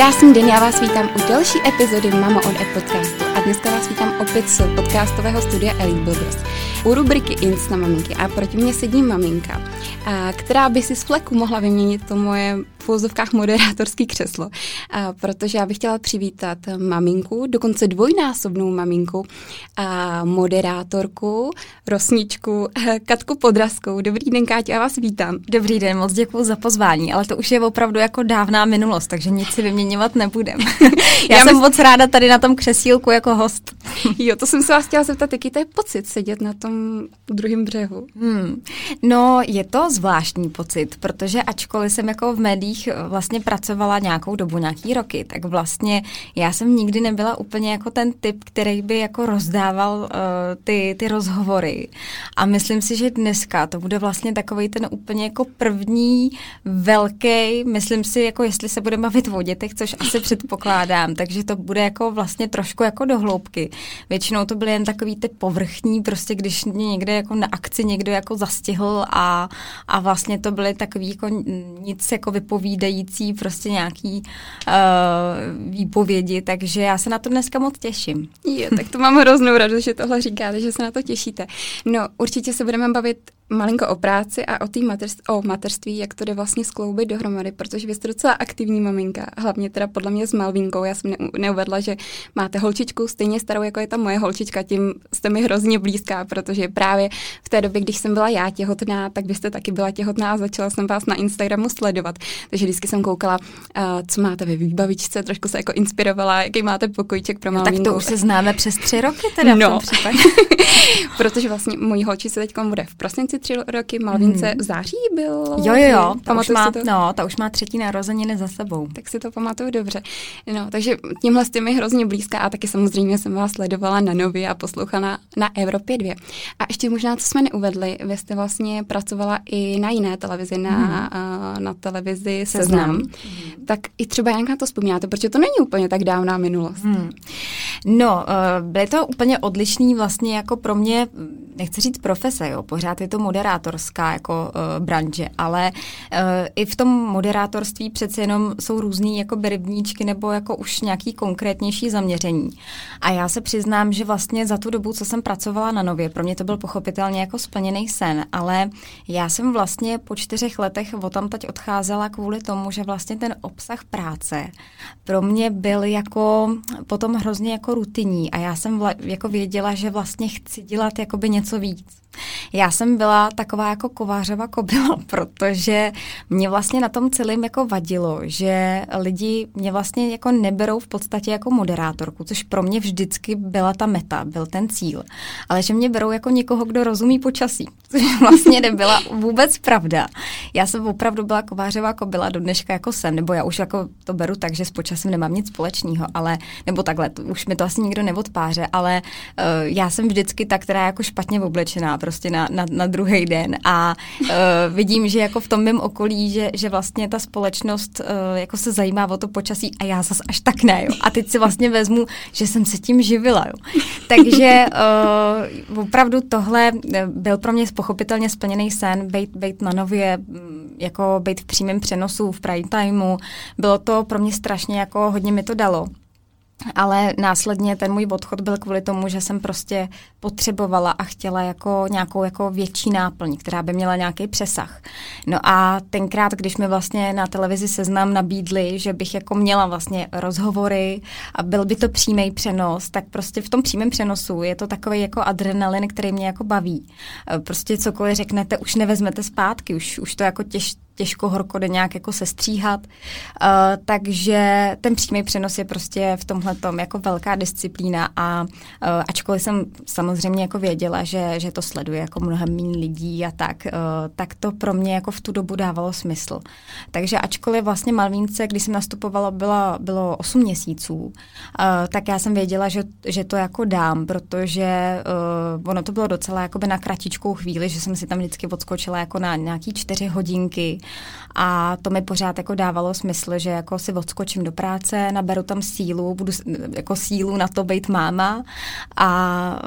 Krásný den, já vás vítám u další epizody Mama on Air podcastu a dneska vás vítám opět z podcastového studia Elite Builders. U rubriky Inc na maminky a proti mě sedí maminka, která by si z fleku mohla vyměnit to moje v úzovkách moderátorský křeslo, a, protože já bych chtěla přivítat maminku, dokonce dvojnásobnou maminku a moderátorku, rosničku Katku Podrazkou. Dobrý den, Káťa, já vás vítám. Dobrý den, moc děkuji za pozvání, ale to už je opravdu jako dávná minulost, takže nic si vyměňovat nebudem. já, já jsem moc ráda tady na tom křesílku jako host. jo, to jsem se vás chtěla zeptat, jaký to je pocit sedět na tom druhém břehu? Hmm. No, je to zvláštní pocit, protože ačkoliv jsem jako v médiích vlastně pracovala nějakou dobu, nějaký roky, tak vlastně já jsem nikdy nebyla úplně jako ten typ, který by jako rozdával uh, ty, ty rozhovory. A myslím si, že dneska to bude vlastně takový ten úplně jako první velký, myslím si, jako jestli se budeme bavit o dětech, což asi předpokládám, takže to bude jako vlastně trošku jako do hloubky. Většinou to byly jen takový ty povrchní, prostě když mě někde jako na akci někdo jako zastihl a, a vlastně to byly takový jako nic jako vypovídající, prostě nějaký uh, výpovědi, takže já se na to dneska moc těším. Jo, tak to mám hroznou radost, že tohle říkáte, že se na to těšíte. No, určitě se budeme bavit malinko o práci a o, tý mateřství, o mateřství, jak to jde vlastně skloubit dohromady, protože vy jste docela aktivní maminka, hlavně teda podle mě s Malvínkou. Já jsem ne, neuvedla, že máte holčičku stejně starou, jako je ta moje holčička, tím jste mi hrozně blízká, protože právě v té době, když jsem byla já těhotná, tak byste taky byla těhotná a začala jsem vás na Instagramu sledovat. Takže vždycky jsem koukala, uh, co máte ve výbavičce, trošku se jako inspirovala, jaký máte pokojček pro Malvínku. No, tak to už se známe přes tři roky teda no. v tom protože vlastně mojí holčice teď bude v prosinci tři roky, Malvince hmm. v září byl. Jo, jo, jo, ta už, má, to? No, ta už má třetí narozeniny za sebou. Tak si to pamatuju dobře. No, takže tímhle s těmi hrozně blízká a taky samozřejmě jsem vás sledovala na Nově a poslouchala na Evropě 2. A ještě možná, co jsme neuvedli, vy jste vlastně pracovala i na jiné televizi, na, hmm. na televizi Seznam. Seznam. Hmm. Tak i třeba jak na to vzpomínáte, protože to není úplně tak dávná minulost. Hmm. No, uh, byly to úplně odlišný vlastně jako pro mě, nechci říct profese, jo, pořád je to moderátorská jako uh, branže, ale uh, i v tom moderátorství přece jenom jsou různý jako rybníčky nebo jako už nějaký konkrétnější zaměření. A já se přiznám, že vlastně za tu dobu, co jsem pracovala na Nově, pro mě to byl pochopitelně jako splněný sen, ale já jsem vlastně po čtyřech letech o tam teď odcházela kvůli tomu, že vlastně ten obsah práce pro mě byl jako potom hrozně jako rutinní a já jsem vla, jako věděla, že vlastně chci dělat jakoby něco víc. Já jsem byla taková jako kovářova kobila, protože mě vlastně na tom celém jako vadilo, že lidi mě vlastně jako neberou v podstatě jako moderátorku, což pro mě vždycky byla ta meta, byl ten cíl. Ale že mě berou jako někoho, kdo rozumí počasí, což vlastně nebyla vůbec pravda. Já jsem opravdu byla kovářová kobila do dneška jako jsem, nebo já už jako to beru tak, že s počasím nemám nic společného, ale, nebo takhle, už mi to asi nikdo neodpáře, ale uh, já jsem vždycky ta, která je jako špatně oblečená, prostě na, na, na druhý den a uh, vidím, že jako v tom mém okolí, že, že vlastně ta společnost uh, jako se zajímá o to počasí a já zas až tak ne, jo. A teď si vlastně vezmu, že jsem se tím živila, jo. Takže uh, opravdu tohle byl pro mě pochopitelně splněný sen, být, být na nově, jako být v přímém přenosu, v prime timeu. Bylo to pro mě strašně jako hodně mi to dalo. Ale následně ten můj odchod byl kvůli tomu, že jsem prostě potřebovala a chtěla jako nějakou jako větší náplň, která by měla nějaký přesah. No a tenkrát, když mi vlastně na televizi seznam nabídli, že bych jako měla vlastně rozhovory a byl by to přímý přenos, tak prostě v tom přímém přenosu je to takový jako adrenalin, který mě jako baví. Prostě cokoliv řeknete, už nevezmete zpátky, už, už to jako těž, těžko horko jde nějak jako sestříhat. Uh, takže ten přímý přenos je prostě v tomhle jako velká disciplína a uh, ačkoliv jsem samozřejmě jako věděla, že, že to sleduje jako mnohem méně lidí a tak, uh, tak to pro mě jako v tu dobu dávalo smysl. Takže ačkoliv vlastně Malvínce, když jsem nastupovala, byla, bylo 8 měsíců, uh, tak já jsem věděla, že, že to jako dám, protože uh, ono to bylo docela jakoby na kratičkou chvíli, že jsem si tam vždycky odskočila jako na nějaký čtyři hodinky A to mi pořád jako dávalo smysl, že jako si odskočím do práce, naberu tam sílu, budu jako sílu na to být máma a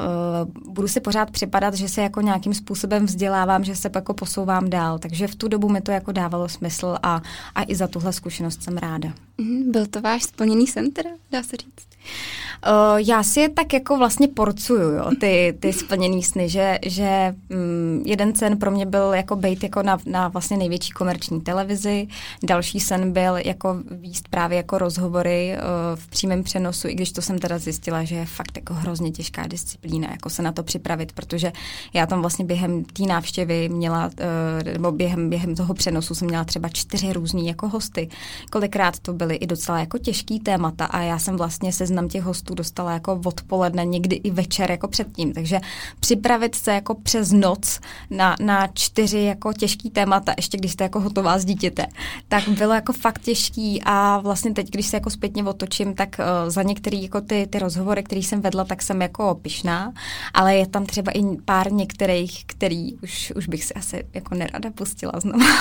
uh, budu si pořád připadat, že se jako nějakým způsobem vzdělávám, že se jako posouvám dál. Takže v tu dobu mi to jako dávalo smysl a, a i za tuhle zkušenost jsem ráda. Mm, byl to váš splněný sen teda, dá se říct? Uh, já si je tak jako vlastně porcuju, jo, ty, ty splněný sny, že, že um, jeden sen pro mě byl jako být jako na, na vlastně největší komerční televizi, další sen byl jako výst právě jako rozhovory uh, v přímém přenosu, i když to jsem teda zjistila, že je fakt jako hrozně těžká disciplína, jako se na to připravit, protože já tam vlastně během té návštěvy měla, uh, nebo během, během toho přenosu jsem měla třeba čtyři různý jako hosty. Kolikrát to byly i docela jako těžký témata a já jsem vlastně seznam těch hostů dostala jako odpoledne, někdy i večer jako předtím. Takže připravit se jako přes noc na, na čtyři jako těžký témata, ještě když jste jako hotová s dítěte, tak bylo jako fakt těžký a vlastně teď, když se jako zpětně otočím, tak uh, za některé jako ty, ty rozhovory, které jsem vedla, tak jsem jako pišná, ale je tam třeba i pár některých, který už, už bych si asi jako nerada pustila znovu.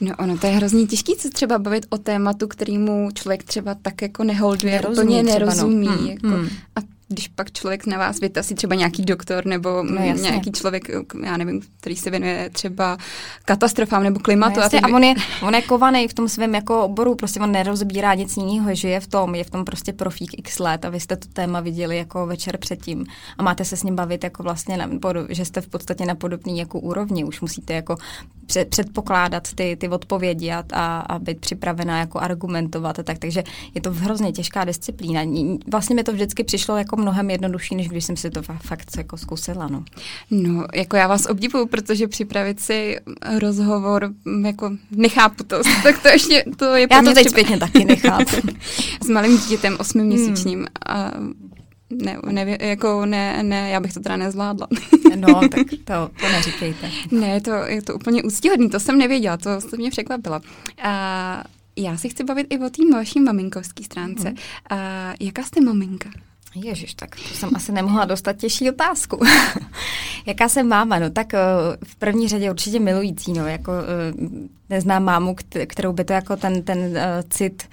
No ono, to je hrozně těžký se třeba bavit o tématu, kterýmu člověk třeba tak jako neholduje, nerozumí úplně nerozumí. Třeba, no. jako, mm. at když pak člověk na vás vytasí třeba nějaký doktor nebo no, nějaký člověk, já nevím, který se věnuje třeba katastrofám nebo klimatu. No, jasně, a, a on, je, on je kovaný v tom svém jako oboru, prostě on nerozbírá nic jiného, že je v tom, je v tom prostě profík x let a vy jste to téma viděli jako večer předtím a máte se s ním bavit jako vlastně, na, že jste v podstatě na podobný jako úrovni, už musíte jako předpokládat ty, ty odpovědi a, a, a být připravená jako argumentovat a tak, takže je to hrozně těžká disciplína. Vlastně mi to vždycky přišlo jako mnohem jednodušší, než když jsem si to fakt jako zkusila. No. no, jako já vás obdivuju, protože připravit si rozhovor, jako nechápu to, tak to ještě, to je Já to teď třeba... zpětně taky nechápu. S malým dítětem, osmiměsíčním hmm. a ne, ne, jako ne, ne, já bych to teda nezvládla. no, tak to, to neříkejte. Ne, to, je to úplně úctíhodný, to jsem nevěděla, to, to mě překvapilo. A já si chci bavit i o té vaší maminkovské stránce. Hmm. A jaká jste maminka? Ježiš, tak to jsem asi nemohla dostat těžší otázku. Jaká jsem máma? No tak uh, v první řadě určitě milující, no, jako uh, neznám mámu, kterou by to jako ten, ten uh, cit Eh,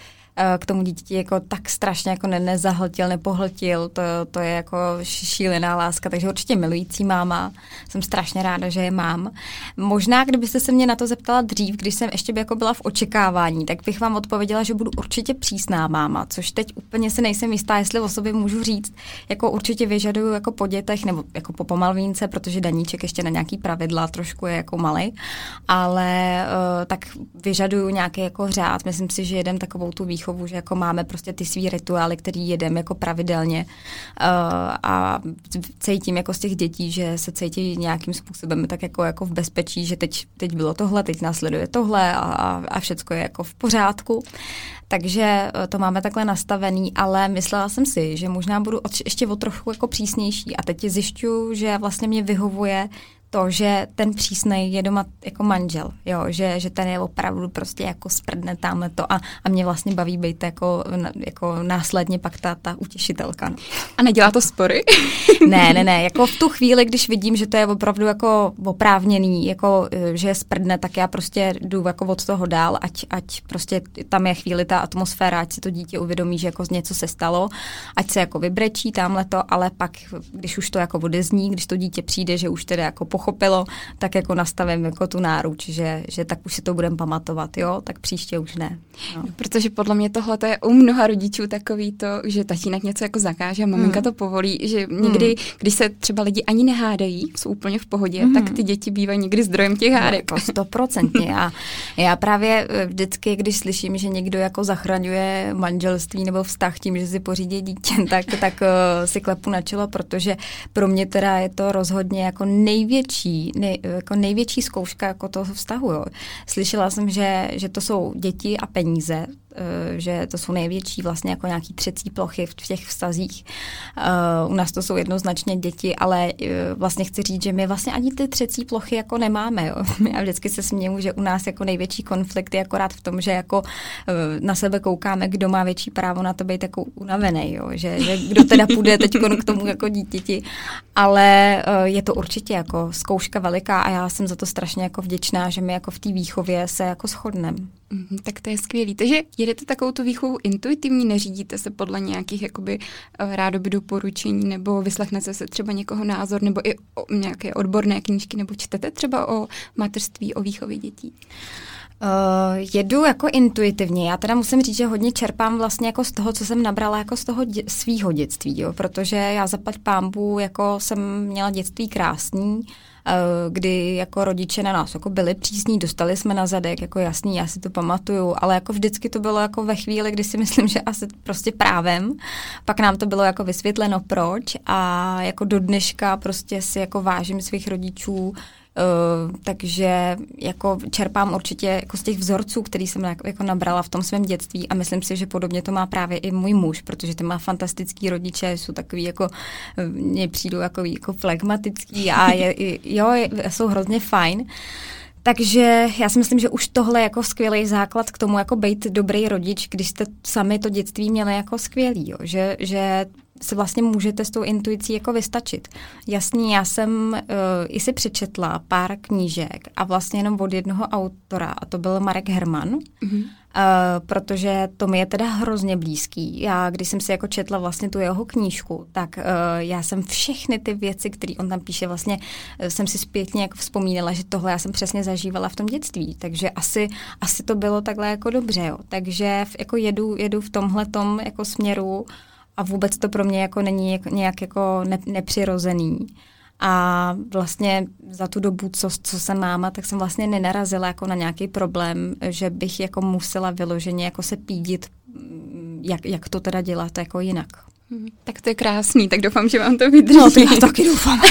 k tomu dítěti jako tak strašně jako ne, nezahltil, nepohltil, to, to je jako šílená láska, takže určitě milující máma, jsem strašně ráda, že je mám. Možná, kdybyste se mě na to zeptala dřív, když jsem ještě by jako byla v očekávání, tak bych vám odpověděla, že budu určitě přísná máma, což teď úplně se nejsem jistá, jestli o sobě můžu říct, jako určitě vyžaduju jako po dětech nebo jako po pomalvínce, protože daníček ještě na nějaký pravidla trošku je jako malý, ale uh, tak vyžaduju nějaký jako řád, myslím si, že jedem takovou tu výchovu, že jako máme prostě ty svý rituály, který jedeme jako pravidelně uh, a cítím jako z těch dětí, že se cítí nějakým způsobem tak jako, jako v bezpečí, že teď, teď bylo tohle, teď následuje tohle a, a, a všecko je jako v pořádku. Takže eh, to máme takhle nastavený, ale myslela jsem si, že možná budu ještě o trochu jako přísnější a teď zjišťuju, že vlastně mě vyhovuje to, že ten přísnej je doma jako manžel, jo, že, že ten je opravdu prostě jako sprdne tamhle to a, a mě vlastně baví být jako, jako následně pak ta, ta utěšitelka. No. A nedělá to spory? ne, ne, ne, jako v tu chvíli, když vidím, že to je opravdu jako oprávněný, jako e, že je sprdne, tak já prostě jdu jako od toho dál, ať, ať prostě tam je chvíli ta atmosféra, ať si to dítě uvědomí, že jako něco se stalo, ať se jako vybrečí tamhle to, ale pak, když už to jako odezní, když to dítě přijde, že už teda jako pochopilo, tak jako nastavím jako tu náruč, že, že tak už si to budeme pamatovat, jo, tak příště už ne. No. Protože podle mě tohle je u mnoha rodičů takový to, že tatínek něco jako zakáže a maminka hmm. to povolí, že někdy, hmm. když se třeba lidi ani nehádají, jsou úplně v pohodě, hmm. tak ty děti bývají někdy zdrojem těch hádek. No, stoprocentně. já, já právě eh, vždycky, když slyším, že někdo jako zachraňuje manželství nebo vztah tím, že si pořídí dítě, tak, tak uh, si klepu na čelo, protože pro mě teda je to rozhodně jako největší největší, nej, jako největší zkouška jako toho vztahu. Jo. Slyšela jsem, že, že to jsou děti a peníze, že to jsou největší vlastně jako nějaký třecí plochy v těch vztazích. Uh, u nás to jsou jednoznačně děti, ale uh, vlastně chci říct, že my vlastně ani ty třecí plochy jako nemáme. Jo. Já vždycky se směju, že u nás jako největší konflikt je akorát v tom, že jako na sebe koukáme, kdo má větší právo na to být jako unavený, jo. Že, že kdo teda půjde teď k tomu jako dítěti. Ale je to určitě jako zkouška veliká a já jsem za to strašně jako vděčná, že my jako v té výchově se jako shodneme. Mm, tak to je skvělý. Takže jedete takovou tu výchovu intuitivní, neřídíte se podle nějakých jakoby eh, rádoby doporučení, nebo vyslechnete se třeba někoho názor, nebo i o nějaké odborné knížky, nebo čtete třeba o mateřství, o výchově dětí? Uh, jedu jako intuitivně. Já teda musím říct, že hodně čerpám vlastně jako z toho, co jsem nabrala jako z toho dě- svýho dětství, jo? protože já zaplať pámbu, jako jsem měla dětství krásný, kdy jako rodiče na nás jako byli přísní, dostali jsme na zadek, jako jasný, já si to pamatuju, ale jako vždycky to bylo jako ve chvíli, kdy si myslím, že asi prostě právem, pak nám to bylo jako vysvětleno proč a jako do dneška prostě si jako vážím svých rodičů, Uh, takže jako čerpám určitě jako z těch vzorců, který jsem jako, jako nabrala v tom svém dětství a myslím si, že podobně to má právě i můj muž, protože ten má fantastický rodiče, jsou takový jako, eh, mně přijdu jako, jako flegmatický a je, jo, jsou hrozně fajn. Takže já si myslím, že už tohle je jako skvělý základ k tomu, jako být dobrý rodič, když jste sami to dětství měli jako skvělý, jo. Že, že se vlastně můžete s tou intuicí jako vystačit. Jasně, já jsem uh, i si přečetla pár knížek a vlastně jenom od jednoho autora, a to byl Marek Herman, mm-hmm. Uh, protože to mi je teda hrozně blízký. Já, když jsem si jako četla vlastně tu jeho knížku, tak uh, já jsem všechny ty věci, které on tam píše, vlastně uh, jsem si zpětně jako vzpomínala, že tohle já jsem přesně zažívala v tom dětství, takže asi, asi to bylo takhle jako dobře, jo. Takže v, jako jedu, jedu v tomhle jako směru a vůbec to pro mě jako není nějak jako ne, nepřirozený. A vlastně za tu dobu, co, co jsem máma, tak jsem vlastně nenarazila jako na nějaký problém, že bych jako musela vyloženě jako se pídit, jak, jak to teda dělat jako jinak. Mhm. Tak to je krásný, tak doufám, že vám to vydrží. No, to já taky doufám.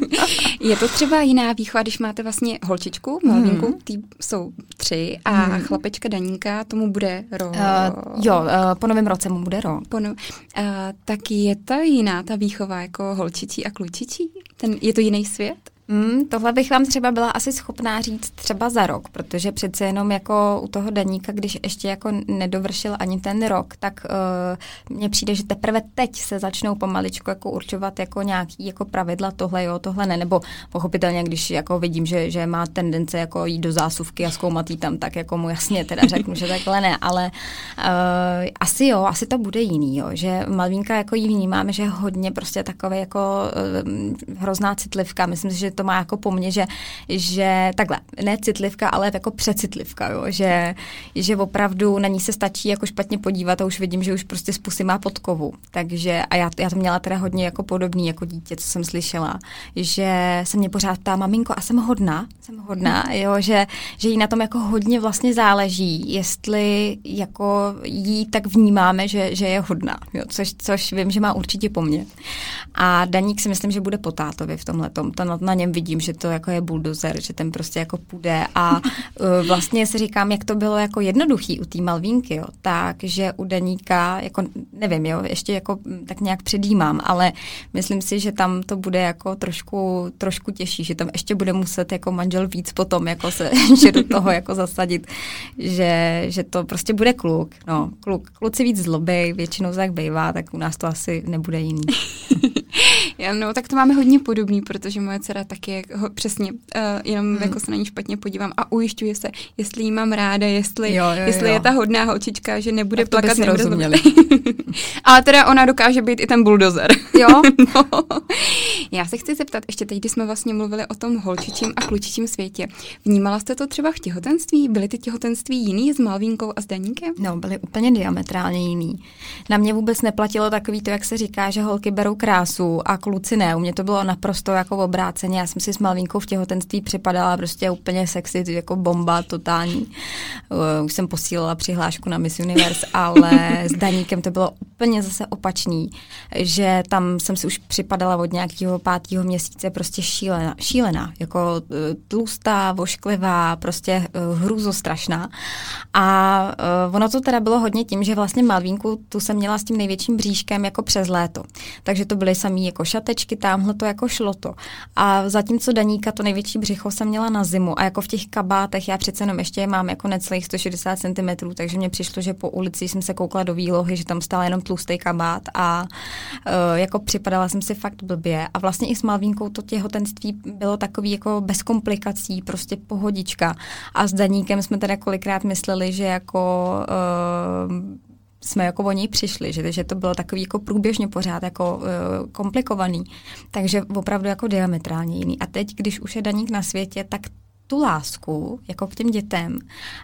je to třeba jiná výchova, když máte vlastně holčičku, malvinku, hmm. ty jsou tři a hmm. chlapečka Daníka, tomu bude rok. Uh, jo, uh, po novém roce mu bude rok. Po no, uh, tak je to jiná ta výchova jako holčičí a klučičí? Ten, je to jiný svět? Mm, tohle bych vám třeba byla asi schopná říct třeba za rok, protože přece jenom jako u toho daníka, když ještě jako nedovršil ani ten rok, tak uh, mně přijde, že teprve teď se začnou pomaličku jako určovat jako nějaký jako pravidla tohle jo, tohle ne, nebo pochopitelně, když jako vidím, že, že má tendence jako jít do zásuvky a zkoumat jí tam, tak jako mu jasně teda řeknu, že takhle ne, ale uh, asi jo, asi to bude jiný, jo, že Malvínka jako jí vnímáme, že je hodně prostě takové jako uh, hrozná citlivka, myslím si, že to má jako po mně, že, že takhle, ne citlivka, ale jako přecitlivka, jo, že, že opravdu na ní se stačí jako špatně podívat a už vidím, že už prostě z pusy má podkovu. Takže a já, já to měla teda hodně jako podobný jako dítě, co jsem slyšela, že se mě pořád ptá, maminko, a jsem hodná? Jsem hodná, jo, že, že jí na tom jako hodně vlastně záleží, jestli jako jí tak vnímáme, že, že je hodná, jo, což, což vím, že má určitě po mně. A Daník si myslím, že bude po tátovi v tomhle tom. To na, na něm vidím, že to jako je buldozer, že ten prostě jako půjde. A uh, vlastně si říkám, jak to bylo jako jednoduchý u té Malvínky, jo, takže u Daníka, jako nevím, jo, ještě jako tak nějak předjímám, ale myslím si, že tam to bude jako trošku, trošku těžší, že tam ještě bude muset jako manžel víc potom jako se, že do toho jako zasadit, že, že to prostě bude kluk, no, kluk, kluci víc zlobej, většinou tak bývá, tak u nás to asi nebude jiný. Já, no, tak to máme hodně podobný, protože moje dcera taky je ho, přesně, uh, jenom hmm. jako se na ní špatně podívám a ujišťuje se, jestli jí mám ráda, jestli, jo, jo, jestli jo. je ta hodná holčička, že nebude tak plakat. Nebude rozuměli. Ale teda ona dokáže být i ten buldozer. Jo? no. Já se chci zeptat, ještě teď, když jsme vlastně mluvili o tom holčičím a klučičím světě, vnímala jste to třeba v těhotenství? Byly ty těhotenství jiný s Malvínkou a s Daníkem? No, byly úplně diametrálně jiný. Na mě vůbec neplatilo takový to, jak se říká, že holky berou krásu a kluci ne, u mě to bylo naprosto jako obráceně, já jsem si s Malvínkou v těhotenství připadala prostě úplně sexy, jako bomba totální. Uh, už jsem posílala přihlášku na Miss Universe, ale s Daníkem to bylo úplně zase opačný, že tam jsem si už připadala od nějakého pátého měsíce prostě šílená, šílená jako uh, tlustá, vošklivá, prostě uh, hrůzostrašná. A ono to teda bylo hodně tím, že vlastně Malvínku tu jsem měla s tím největším bříškem jako přes léto. Takže to byly samý jako šatečky, tamhle to jako šlo to. A zatímco Daníka to největší břicho jsem měla na zimu a jako v těch kabátech, já přece jenom ještě mám jako necelých 160 cm, takže mně přišlo, že po ulici jsem se koukla do výlohy, že tam stál jenom tlustý kabát a uh, jako připadala jsem si fakt blbě. A vlastně i s Malvínkou to těhotenství bylo takový jako bez komplikací, prostě pohodička. A s Daníkem jsme teda kolikrát mysleli, že jako uh, jsme jako o něj přišli, že, že to bylo takový jako průběžně pořád jako uh, komplikovaný, takže opravdu jako diametrálně jiný. A teď, když už je Daník na světě, tak tu lásku jako k těm dětem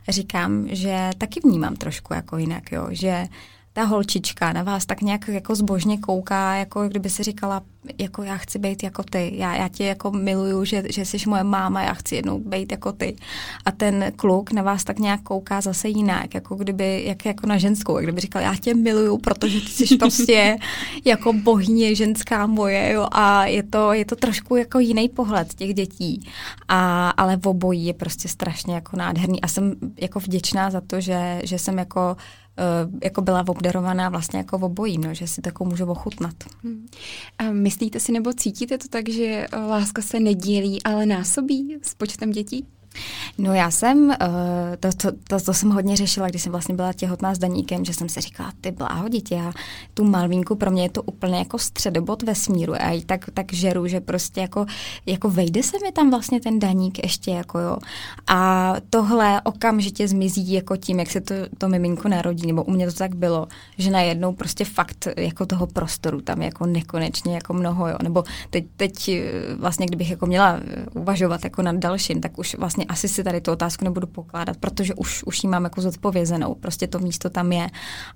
říkám, že taky vnímám trošku jako jinak, jo, že ta holčička na vás tak nějak jako zbožně kouká, jako kdyby si říkala, jako já chci být jako ty, já, já tě jako miluju, že, že jsi moje máma, já chci jednou být jako ty. A ten kluk na vás tak nějak kouká zase jinak, jako kdyby, jak jako na ženskou, jak kdyby říkal, já tě miluju, protože ty jsi prostě jako bohyně ženská moje, jo, a je to, je to trošku jako jiný pohled těch dětí, a, ale v obojí je prostě strašně jako nádherný. A jsem jako vděčná za to, že, že jsem jako jako byla obdarovaná vlastně jako obojí, no, že si takovou můžu ochutnat. Hmm. A myslíte si nebo cítíte to tak, že láska se nedělí, ale násobí s počtem dětí? No já jsem, uh, to, to, to, to jsem hodně řešila, když jsem vlastně byla těhotná s Daníkem, že jsem si říkala, ty bláho dítě, já tu Malvínku, pro mě je to úplně jako středobod vesmíru a já tak, tak žeru, že prostě jako, jako vejde se mi tam vlastně ten Daník ještě jako jo. A tohle okamžitě zmizí jako tím, jak se to, to miminko narodí, nebo u mě to tak bylo, že najednou prostě fakt jako toho prostoru tam jako nekonečně jako mnoho, jo. Nebo teď, teď eh, vlastně, kdybych jako měla uvažovat jako nad dalším, tak už vlastně vlastně asi si tady tu otázku nebudu pokládat, protože už, už ji mám jako zodpovězenou. Prostě to místo tam je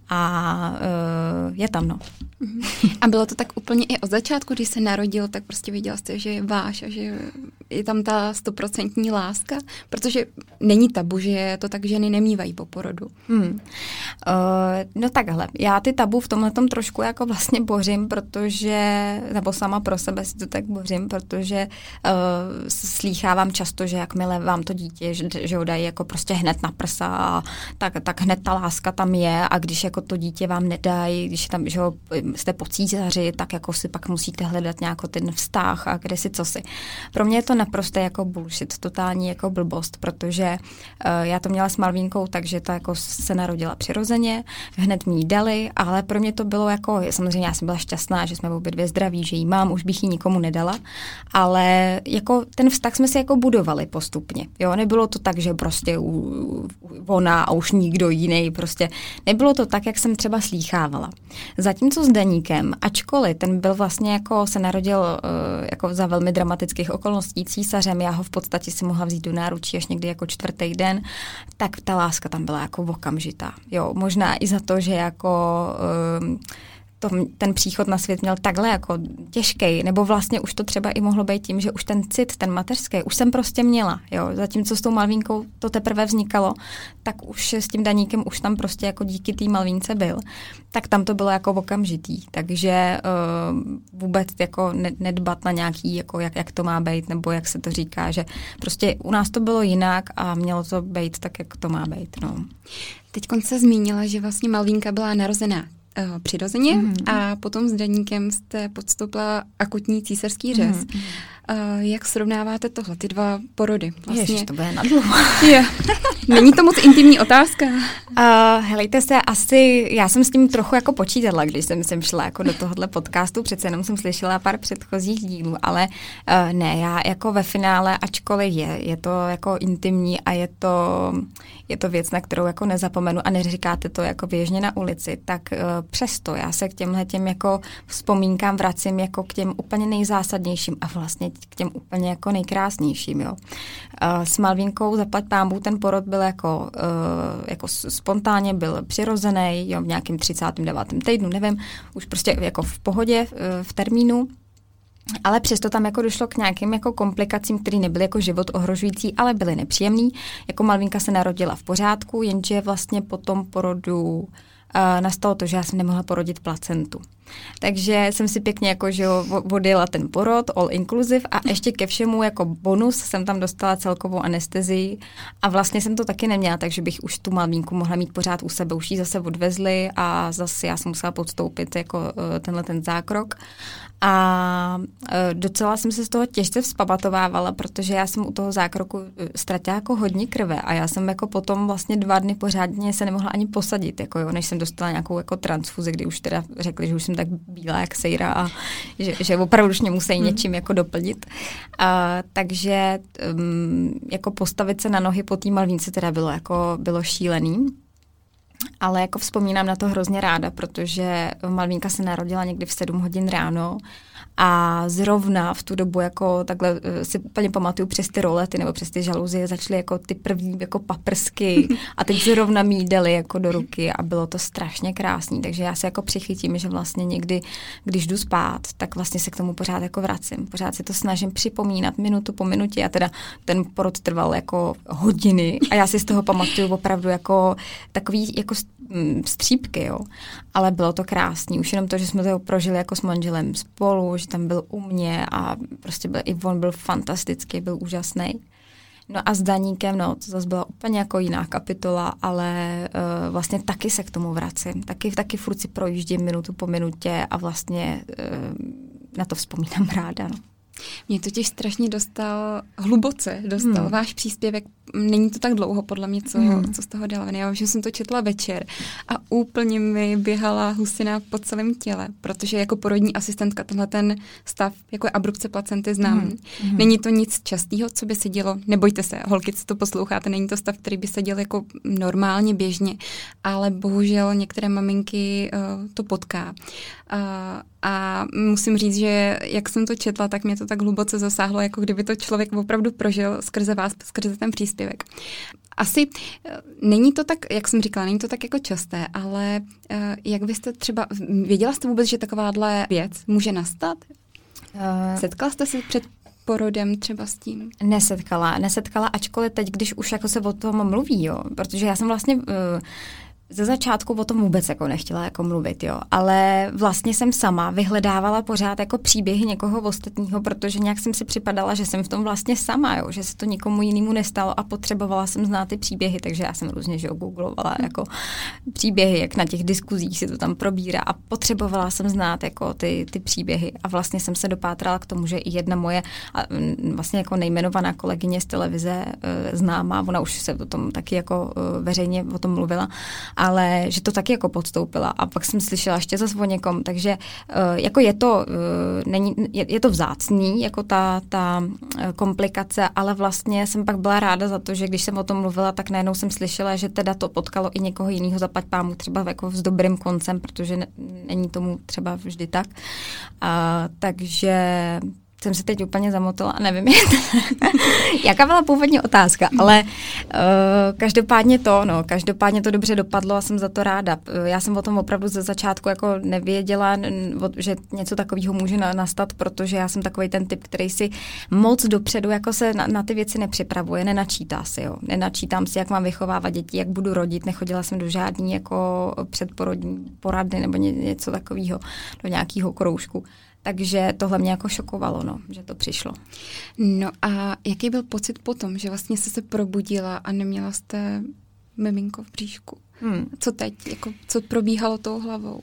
a uh, je tam, no. A bylo to tak úplně i od začátku, když se narodil, tak prostě viděla jste, že je váš a že je tam ta stoprocentní láska, protože není tabu, že to tak ženy nemývají po porodu. Hmm. Uh, no takhle, já ty tabu v tomhle tom trošku jako vlastně bořím, protože, nebo sama pro sebe si to tak bořím, protože uh, slýchávám často, že jakmile vám to dítě, že, že ho dají jako prostě hned na prsa, tak, tak hned ta láska tam je a když jako to dítě vám nedají, když tam, že ho, jste po císaři, tak jako si pak musíte hledat nějak ten vztah a kde si co si. Pro mě je to naprosto jako bullshit, totální jako blbost, protože uh, já to měla s Malvínkou, takže to jako se narodila přirozeně, hned mi ji dali, ale pro mě to bylo jako, samozřejmě já jsem byla šťastná, že jsme obě dvě zdraví, že ji mám, už bych ji nikomu nedala, ale jako ten vztah jsme si jako budovali postupně. Jo, nebylo to tak, že prostě u, ona a už nikdo jiný, prostě nebylo to tak, jak jsem třeba slýchávala. Zatímco s Daníkem, ačkoliv ten byl vlastně jako, se narodil uh, jako za velmi dramatických okolností císařem, já ho v podstatě si mohla vzít do náručí až někdy jako čtvrtý den, tak ta láska tam byla jako okamžitá. Jo, možná i za to, že jako uh, to, ten příchod na svět měl takhle jako těžký, nebo vlastně už to třeba i mohlo být tím, že už ten cit, ten mateřský, už jsem prostě měla, jo, zatímco s tou Malvínkou to teprve vznikalo, tak už s tím daníkem už tam prostě jako díky té Malvínce byl, tak tam to bylo jako okamžitý, takže uh, vůbec jako nedbat na nějaký, jako jak, jak to má být, nebo jak se to říká, že prostě u nás to bylo jinak a mělo to být tak, jak to má být, no. Teď se zmínila, že vlastně Malvínka byla narozená uh, přirozeně mm-hmm. a potom s Daníkem jste podstoupila akutní císařský řez. Mm-hmm. Uh, jak srovnáváte tohle, ty dva porody? Vlastně? Ježiš, to bude nadlouho. Není to moc intimní otázka. Uh, helejte se, asi, já jsem s tím trochu jako počítala, když jsem sem šla jako do tohohle podcastu, přece jenom jsem slyšela pár předchozích dílů, ale uh, ne, já jako ve finále, ačkoliv je, je to jako intimní a je to, je to věc, na kterou jako nezapomenu a neříkáte to jako běžně na ulici, tak uh, přesto já se k těmhle těm jako vzpomínkám vracím jako k těm úplně nejzásadnějším a vlastně k těm úplně jako nejkrásnějším, jo. Uh, s Malvinkou zaplať pámbu ten porod byl jako, uh, jako spontánně, byl přirozený, jo, v nějakém 39. týdnu, nevím, už prostě jako v pohodě, uh, v termínu. ale přesto tam jako došlo k nějakým jako komplikacím, které nebyly jako život ohrožující, ale byly nepříjemný. Jako Malvinka se narodila v pořádku, jenže vlastně po tom porodu uh, nastalo to, že já jsem nemohla porodit placentu. Takže jsem si pěkně jako, že odjela ten porod, all inclusive a ještě ke všemu jako bonus jsem tam dostala celkovou anestezii a vlastně jsem to taky neměla, takže bych už tu malmínku mohla mít pořád u sebe, už ji zase odvezli a zase já jsem musela podstoupit jako eh, tenhle ten zákrok. A e, docela jsem se z toho těžce vzpamatovávala, protože já jsem u toho zákroku e, ztratila jako hodně krve a já jsem jako potom vlastně dva dny pořádně se nemohla ani posadit, jako jo, než jsem dostala nějakou jako transfuzi, kdy už teda řekli, že už jsem tak bílá jak sejra a že, že opravdu už mě musí hmm. něčím jako doplnit. A, takže um, jako postavit se na nohy po té malvínce teda bylo jako bylo šílený. Ale jako vzpomínám na to hrozně ráda, protože Malvínka se narodila někdy v 7 hodin ráno a zrovna v tu dobu jako takhle eh, si úplně pamatuju přes ty rolety nebo přes ty žaluzie začaly jako ty první jako paprsky a teď zrovna mídeli jako do ruky a bylo to strašně krásný, takže já se jako přichytím, že vlastně někdy, když jdu spát, tak vlastně se k tomu pořád jako vracím. Pořád si to snažím připomínat minutu po minutě a teda ten porod trval jako hodiny a já si z toho pamatuju opravdu jako takový jako mm, střípky, jo. Ale bylo to krásný. Už jenom to, že jsme to prožili jako s manželem spolu, že tam byl u mě a prostě byl, i on byl fantastický, byl úžasný. No a s Daníkem, no, to zase byla úplně jako jiná kapitola, ale uh, vlastně taky se k tomu vracím. Taky, taky furt si projíždím minutu po minutě a vlastně uh, na to vzpomínám ráda, no. Mě totiž strašně dostal, hluboce dostal hmm. váš příspěvek. Není to tak dlouho, podle mě, co, hmm. co z toho dala. Já že jsem to četla večer a úplně mi běhala husina po celém těle, protože jako porodní asistentka tenhle ten stav, jako je abrupce placenty, znám. Hmm. Není to nic častého, co by se dělo. Nebojte se, holky, co to posloucháte, není to stav, který by se děl jako normálně, běžně, ale bohužel některé maminky uh, to potká. Uh, a musím říct, že jak jsem to četla, tak mě to tak hluboce zasáhlo, jako kdyby to člověk opravdu prožil skrze vás, skrze ten příspěvek. Asi eh, není to tak, jak jsem říkala, není to tak jako časté, ale eh, jak byste třeba, věděla jste vůbec, že takováhle věc může nastat? Uh, Setkala jste se před porodem třeba s tím? Nesetkala, nesetkala, ačkoliv teď, když už jako se o tom mluví, jo, protože já jsem vlastně uh, ze začátku o tom vůbec jako nechtěla jako mluvit, jo. Ale vlastně jsem sama vyhledávala pořád jako příběhy někoho ostatního, protože nějak jsem si připadala, že jsem v tom vlastně sama, jo. Že se to nikomu jinému nestalo a potřebovala jsem znát ty příběhy, takže já jsem různě, že googlovala jako příběhy, jak na těch diskuzích si to tam probírá a potřebovala jsem znát jako ty, ty příběhy a vlastně jsem se dopátrala k tomu, že i jedna moje a vlastně jako nejmenovaná kolegyně z televize e, známá, ona už se o tom taky jako e, veřejně o tom mluvila, ale že to taky jako podstoupila. A pak jsem slyšela ještě zase o někom, takže uh, jako je to, uh, není, je, je to vzácný, jako ta, ta eh, komplikace, ale vlastně jsem pak byla ráda za to, že když jsem o tom mluvila, tak najednou jsem slyšela, že teda to potkalo i někoho jiného zapať pámu, třeba jako s dobrým koncem, protože ne, není tomu třeba vždy tak. Uh, takže jsem se teď úplně zamotala a nevím, jaká byla původně otázka, ale uh, každopádně to, no, každopádně to dobře dopadlo a jsem za to ráda. Já jsem o tom opravdu ze začátku jako nevěděla, že něco takového může nastat, protože já jsem takový ten typ, který si moc dopředu jako se na, na ty věci nepřipravuje, nenačítá si, jo. Nenačítám si, jak mám vychovávat děti, jak budu rodit, nechodila jsem do žádný jako předporodní porady nebo ně, něco takového, do nějakého kroužku. Takže tohle mě jako šokovalo, no, že to přišlo. No a jaký byl pocit potom, že vlastně jste se probudila a neměla jste miminko v bříšku? Hmm. Co teď? Jako, co probíhalo tou hlavou?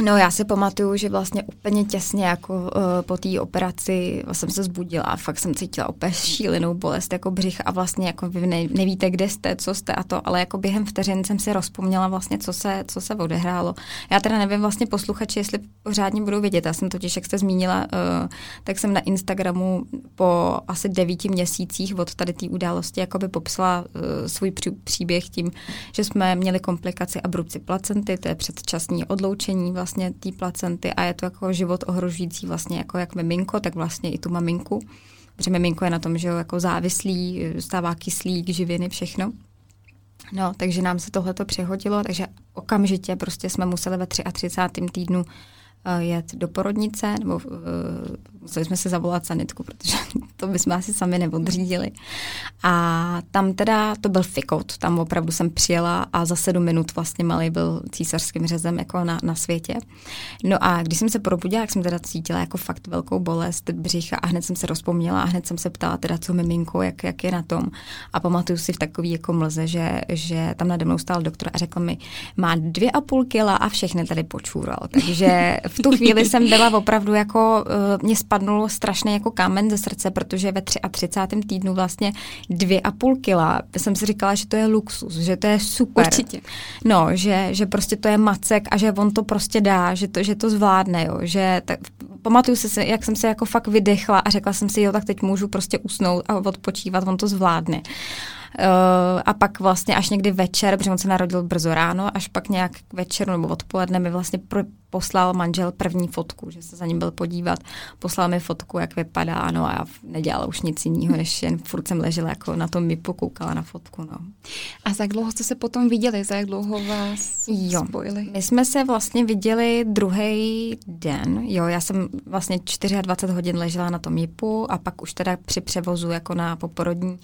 No já si pamatuju, že vlastně úplně těsně jako uh, po té operaci jsem se zbudila a fakt jsem cítila úplně šílenou bolest jako břich a vlastně jako vy ne, nevíte, kde jste, co jste a to, ale jako během vteřin jsem si rozpomněla vlastně, co se, co se odehrálo. Já teda nevím vlastně posluchači, jestli pořádně budou vědět. Já jsem totiž, jak jste zmínila, uh, tak jsem na Instagramu po asi devíti měsících od tady té události jako by popsala uh, svůj pří, příběh tím, že jsme měli komplikaci abrupci placenty, to je předčasní odloučení vlastně té placenty a je to jako život ohrožující vlastně jako jak miminko, tak vlastně i tu maminku. Protože miminko je na tom, že jako závislý, stává kyslík, živiny, všechno. No, takže nám se tohle to přehodilo, takže okamžitě prostě jsme museli ve 33. týdnu jet do porodnice, nebo uh, museli jsme se zavolat sanitku, protože to bychom asi sami neodřídili. A tam teda to byl fikot, tam opravdu jsem přijela a za sedm minut vlastně malý byl císařským řezem jako na, na světě. No a když jsem se probudila, jak jsem teda cítila jako fakt velkou bolest břicha a hned jsem se rozpomněla a hned jsem se ptala teda, co miminko, jak, jak je na tom. A pamatuju si v takový jako mlze, že, že tam nade mnou stál doktor a řekl mi, má dvě a půl kila a všechny tady počůral. Takže v tu chvíli jsem byla opravdu jako, uh, mě spadnul strašný jako kámen ze srdce, protože ve 33. týdnu vlastně dvě a půl kila jsem si říkala, že to je luxus, že to je super. Určitě. No, že, že prostě to je macek a že on to prostě dá, že to, že to zvládne, jo. Že tak, pamatuju si, jak jsem se jako fakt vydechla a řekla jsem si, jo, tak teď můžu prostě usnout a odpočívat, on to zvládne. Uh, a pak vlastně až někdy večer, protože on se narodil brzo ráno, až pak nějak večer nebo odpoledne mi vlastně pro, poslal manžel první fotku, že se za ním byl podívat, poslal mi fotku, jak vypadá, no a já nedělala už nic jiného, než jen furt jsem ležela jako na tom mi pokoukala na fotku, no. A za jak dlouho jste se potom viděli, za jak dlouho vás jo. spojili? My jsme se vlastně viděli druhý den, jo, já jsem vlastně 24 hodin ležela na tom JIPu a pak už teda při převozu jako na poporodní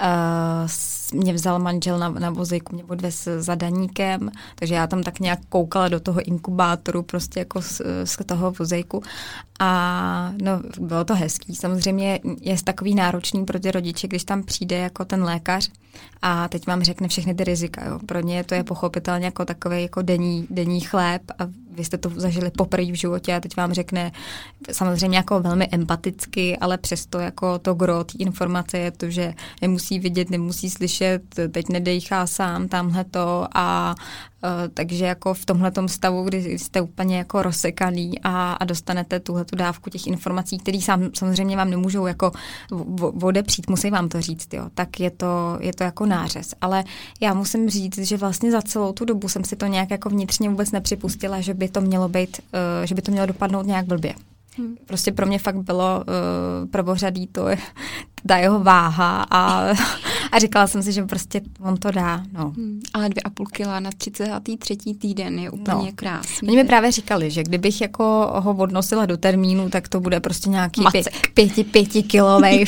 Uh, mě vzal manžel na, na vozejku, mě odvez za daníkem, takže já tam tak nějak koukala do toho inkubátoru, prostě jako z, z toho vozejku. A no, bylo to hezký. Samozřejmě je takový náročný pro ty rodiče, když tam přijde jako ten lékař a teď vám řekne všechny ty rizika. Jo. Pro ně to je pochopitelně jako takový jako denní, denní chléb a vy jste to zažili poprvé v životě a teď vám řekne samozřejmě jako velmi empaticky, ale přesto jako to gro té informace je to, že nemusí vidět, nemusí slyšet, teď nedejchá sám tamhle to a takže jako v tomhle stavu, kdy jste úplně jako rozsekaný a, a dostanete tuhle tu dávku těch informací, které sám, samozřejmě vám nemůžou jako odepřít, musí vám to říct, jo, tak je to, je to jako nářez. Ale já musím říct, že vlastně za celou tu dobu jsem si to nějak jako vnitřně vůbec nepřipustila, že by to mělo být, uh, že by to mělo dopadnout nějak blbě. Hmm. Prostě pro mě fakt bylo uh, prvořadý to, ta jeho váha a, a říkala jsem si, že prostě on to dá. No. Hmm. Ale dvě a půl kila na 33. týden je úplně no. krásný. Oni mi právě říkali, že kdybych jako ho odnosila do termínu, tak to bude prostě nějaký pě, pěti, pěti kilovej.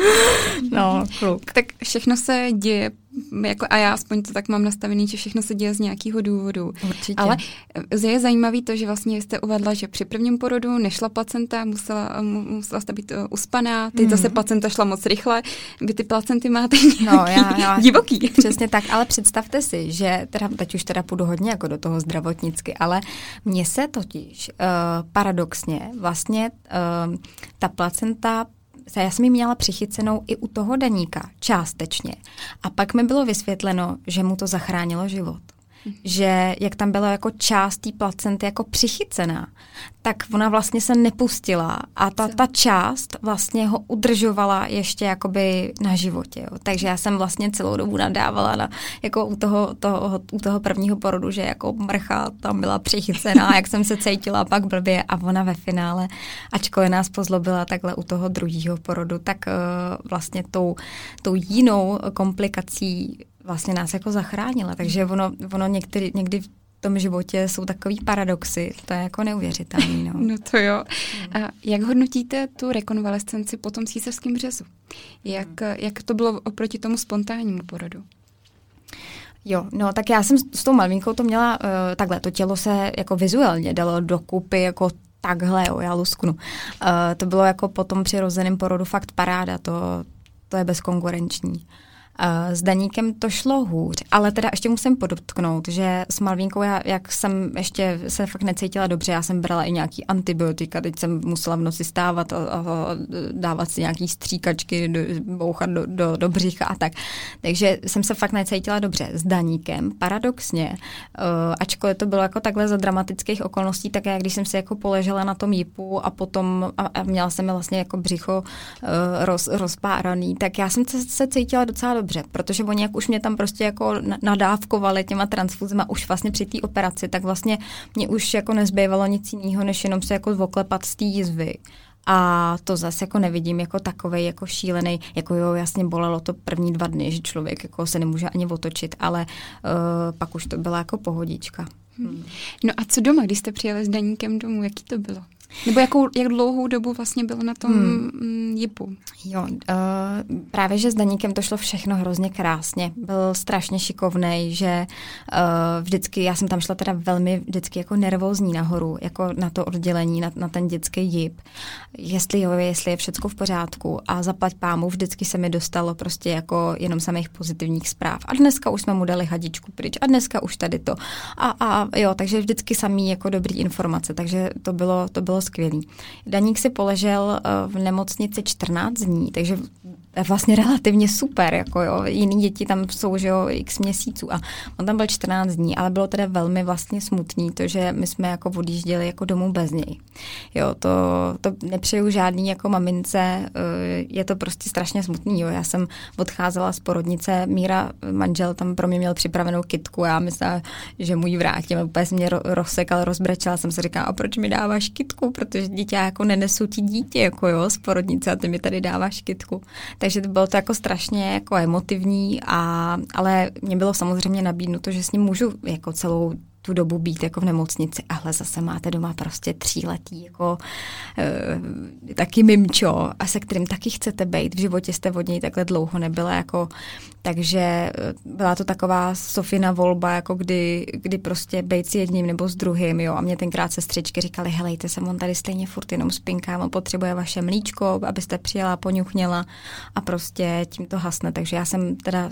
no, kluk. Tak všechno se děje jako a já aspoň to tak mám nastavený, že všechno se děje z nějakého důvodu. Určitě. Ale je zajímavý to, že vlastně jste uvedla, že při prvním porodu nešla placenta, musela, musela jste být uh, uspaná, teď mm. zase placenta šla moc rychle, vy ty placenty máte no, já, já, divoký. Přesně tak, ale představte si, že teda, teď už teda půjdu hodně jako do toho zdravotnicky, ale mně se totiž uh, paradoxně vlastně uh, ta placenta já jsem ji měla přichycenou i u toho daníka, částečně. A pak mi bylo vysvětleno, že mu to zachránilo život že jak tam byla jako část té placenty jako přichycená, tak ona vlastně se nepustila a ta, ta část vlastně ho udržovala ještě jakoby na životě. Jo. Takže já jsem vlastně celou dobu nadávala na, jako u toho, toho, u toho prvního porodu, že jako mrcha tam byla přichycená, jak jsem se cítila pak blbě a ona ve finále, ačkoliv nás pozlobila takhle u toho druhého porodu, tak uh, vlastně tou, tou jinou komplikací vlastně nás jako zachránila. Takže ono, ono některý, někdy v tom životě jsou takový paradoxy, to je jako neuvěřitelné. No. no to jo. A jak hodnotíte tu rekonvalescenci po tom císařském řezu? Jak, jak to bylo oproti tomu spontánnímu porodu? Jo, no tak já jsem s tou Malvínkou to měla uh, takhle, to tělo se jako vizuálně dalo dokupy jako takhle, jo, já lusknu. Uh, to bylo jako po tom přirozeném porodu fakt paráda, to, to je bezkonkurenční. S Daníkem to šlo hůř, ale teda ještě musím podotknout, že s Malvínkou, já, jak jsem ještě se fakt necítila dobře, já jsem brala i nějaký antibiotika, teď jsem musela v noci stávat a, a dávat si nějaký stříkačky, do, bouchat do, do, do břicha a tak. Takže jsem se fakt necítila dobře. S Daníkem, paradoxně, uh, ačkoliv to bylo jako takhle za dramatických okolností, tak já když jsem si jako poležela na tom jipu a potom a, a měla jsem vlastně jako břicho uh, roz, rozpáraný, tak já jsem se, se cítila docela dobře protože oni jak už mě tam prostě jako nadávkovali těma transfuzema už vlastně při té operaci, tak vlastně mě už jako nezbývalo nic jiného, než jenom se jako oklepat z té jizvy A to zase jako nevidím jako takový jako šílený, jako jo, jasně bolelo to první dva dny, že člověk jako se nemůže ani otočit, ale uh, pak už to byla jako pohodička. Hmm. No a co doma, když jste přijeli s Daníkem domů, jaký to bylo? Nebo jakou, jak dlouhou dobu vlastně bylo na tom hmm. Mm, jipu? Jo, uh, právě, že s Daníkem to šlo všechno hrozně krásně. Byl strašně šikovný, že uh, vždycky, já jsem tam šla teda velmi vždycky jako nervózní nahoru, jako na to oddělení, na, na ten dětský jip. Jestli jo, jestli je všechno v pořádku a zaplať pámu, vždycky se mi dostalo prostě jako jenom samých pozitivních zpráv. A dneska už jsme mu dali hadičku pryč a dneska už tady to. A, a jo, takže vždycky samý jako dobrý informace, takže to bylo, to bylo skvělý. Daník si poležel eh, v nemocnici 14 dní, takže vlastně relativně super, jako jo, jiný děti tam jsou, že jo, x měsíců a on tam byl 14 dní, ale bylo teda velmi vlastně smutný to, že my jsme jako odjížděli jako domů bez něj. Jo, to, to nepřeju žádný jako mamince, eh, je to prostě strašně smutný, jo, já jsem odcházela z porodnice, Míra, manžel tam pro mě měl připravenou kitku, já myslela, že mu ji vrátím, úplně mě rozsekal, rozbrečela jsem se říkala, a proč mi dáváš kitku, protože dítě jako nenesu ti dítě, jako jo, z porodnice a ty mi tady dáváš kitku. Takže to bylo to jako strašně jako emotivní, a, ale mě bylo samozřejmě nabídnuto, že s ním můžu jako celou tu dobu být jako v nemocnici, ale zase máte doma prostě tříletý jako e, taky mimčo a se kterým taky chcete být. V životě jste od něj takhle dlouho nebyla jako, takže eh, byla to taková Sofina volba, jako kdy, kdy prostě být s jedním nebo s druhým, jo. A mě tenkrát sestřičky říkali, helejte se, on tady stejně furt jenom spinká, on potřebuje vaše mlíčko, abyste přijela, poňuchněla a prostě tím to hasne. Takže já jsem teda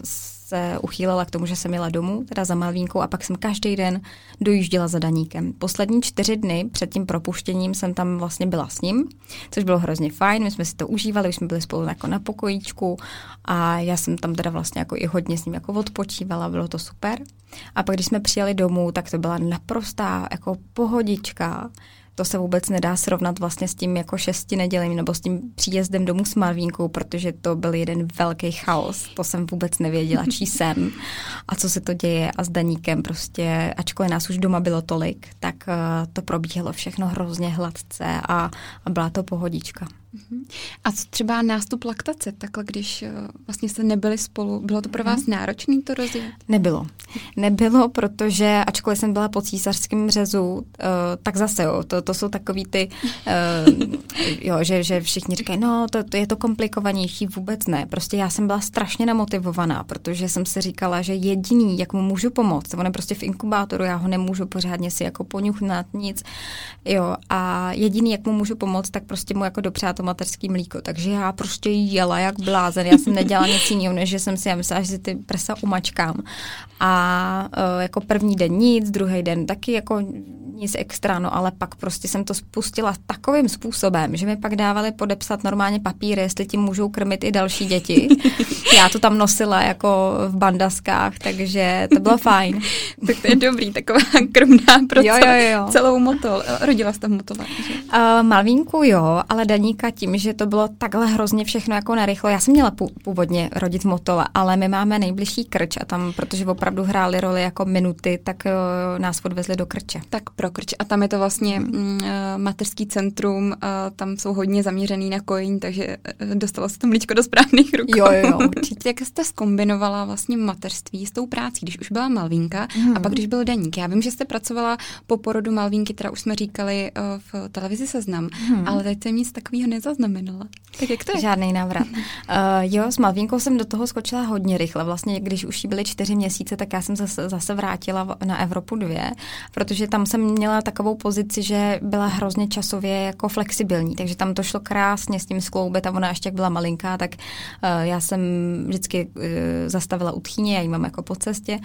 se uchýlila k tomu, že jsem jela domů, teda za Malvínkou, a pak jsem každý den dojížděla za Daníkem. Poslední čtyři dny před tím propuštěním jsem tam vlastně byla s ním, což bylo hrozně fajn, my jsme si to užívali, už jsme byli spolu jako na pokojíčku a já jsem tam teda vlastně jako i hodně s ním jako odpočívala, bylo to super. A pak, když jsme přijeli domů, tak to byla naprostá jako pohodička to se vůbec nedá srovnat vlastně s tím jako šesti nedělím nebo s tím příjezdem domů s Marvínkou, protože to byl jeden velký chaos. To jsem vůbec nevěděla, čí jsem a co se to děje a s Daníkem prostě, ačkoliv nás už doma bylo tolik, tak uh, to probíhalo všechno hrozně hladce a, a byla to pohodička. Mhm. A co třeba nástup laktace, takhle když uh, vlastně jste nebyli spolu, bylo to pro vás hmm. náročné to rozjet? Nebylo. Nebylo, protože ačkoliv jsem byla po císařském řezu, uh, tak zase jo, to, to jsou takový ty, uh, jo, že, že všichni říkají, no to, to je to komplikovanější, vůbec ne. Prostě já jsem byla strašně namotivovaná, protože jsem si říkala, že jediný, jak mu můžu pomoct, on je prostě v inkubátoru, já ho nemůžu pořádně si jako poňuchnat nic, jo, a jediný, jak mu můžu pomoct, tak prostě mu jako dopřát to mateřský mlíko. Takže já prostě jela jak blázen. Já jsem nedělala nic jiného, než že jsem si já myslela, že si ty prsa umačkám. A uh, jako první den nic, druhý den taky jako nic extra, no ale pak prostě jsem to spustila takovým způsobem, že mi pak dávali podepsat normálně papíry, jestli tím můžou krmit i další děti. Já to tam nosila jako v bandaskách, takže to bylo fajn. tak to je dobrý, taková krmná pro jo, jo, jo. celou motol. Rodila jste motole? Uh, Malvínku jo, ale Daníka tím, že to bylo takhle hrozně všechno jako narychlo. Já jsem měla původně rodit motola, ale my máme nejbližší krč a tam, protože opravdu hráli roli jako minuty, tak uh, nás odvezli do krče. Tak pro krč. A tam je to vlastně uh, mateřský centrum, uh, tam jsou hodně zaměřený na kojení, takže uh, dostalo se to mlíčko do správných rukou. Jo, jo, určitě. Jak jste skombinovala vlastně mateřství s tou prácí, když už byla Malvínka hmm. a pak když byl Daník? Já vím, že jste pracovala po porodu Malvínky, teda už jsme říkali uh, v televizi Seznam, hmm. ale teď jsem nic takového nezaznamenala. Tak jak to je? Žádný návrat. uh, jo, s Malvínkou jsem do toho skočila hodně rychle. Vlastně, když už jí byly čtyři měsíce, tak já jsem zase, zase vrátila na Evropu dvě, protože tam jsem měla takovou pozici, že byla hrozně časově jako flexibilní, takže tam to šlo krásně s tím skloubit a ona ještě jak byla malinká, tak uh, já jsem vždycky uh, zastavila u tchýně, já ji mám jako po cestě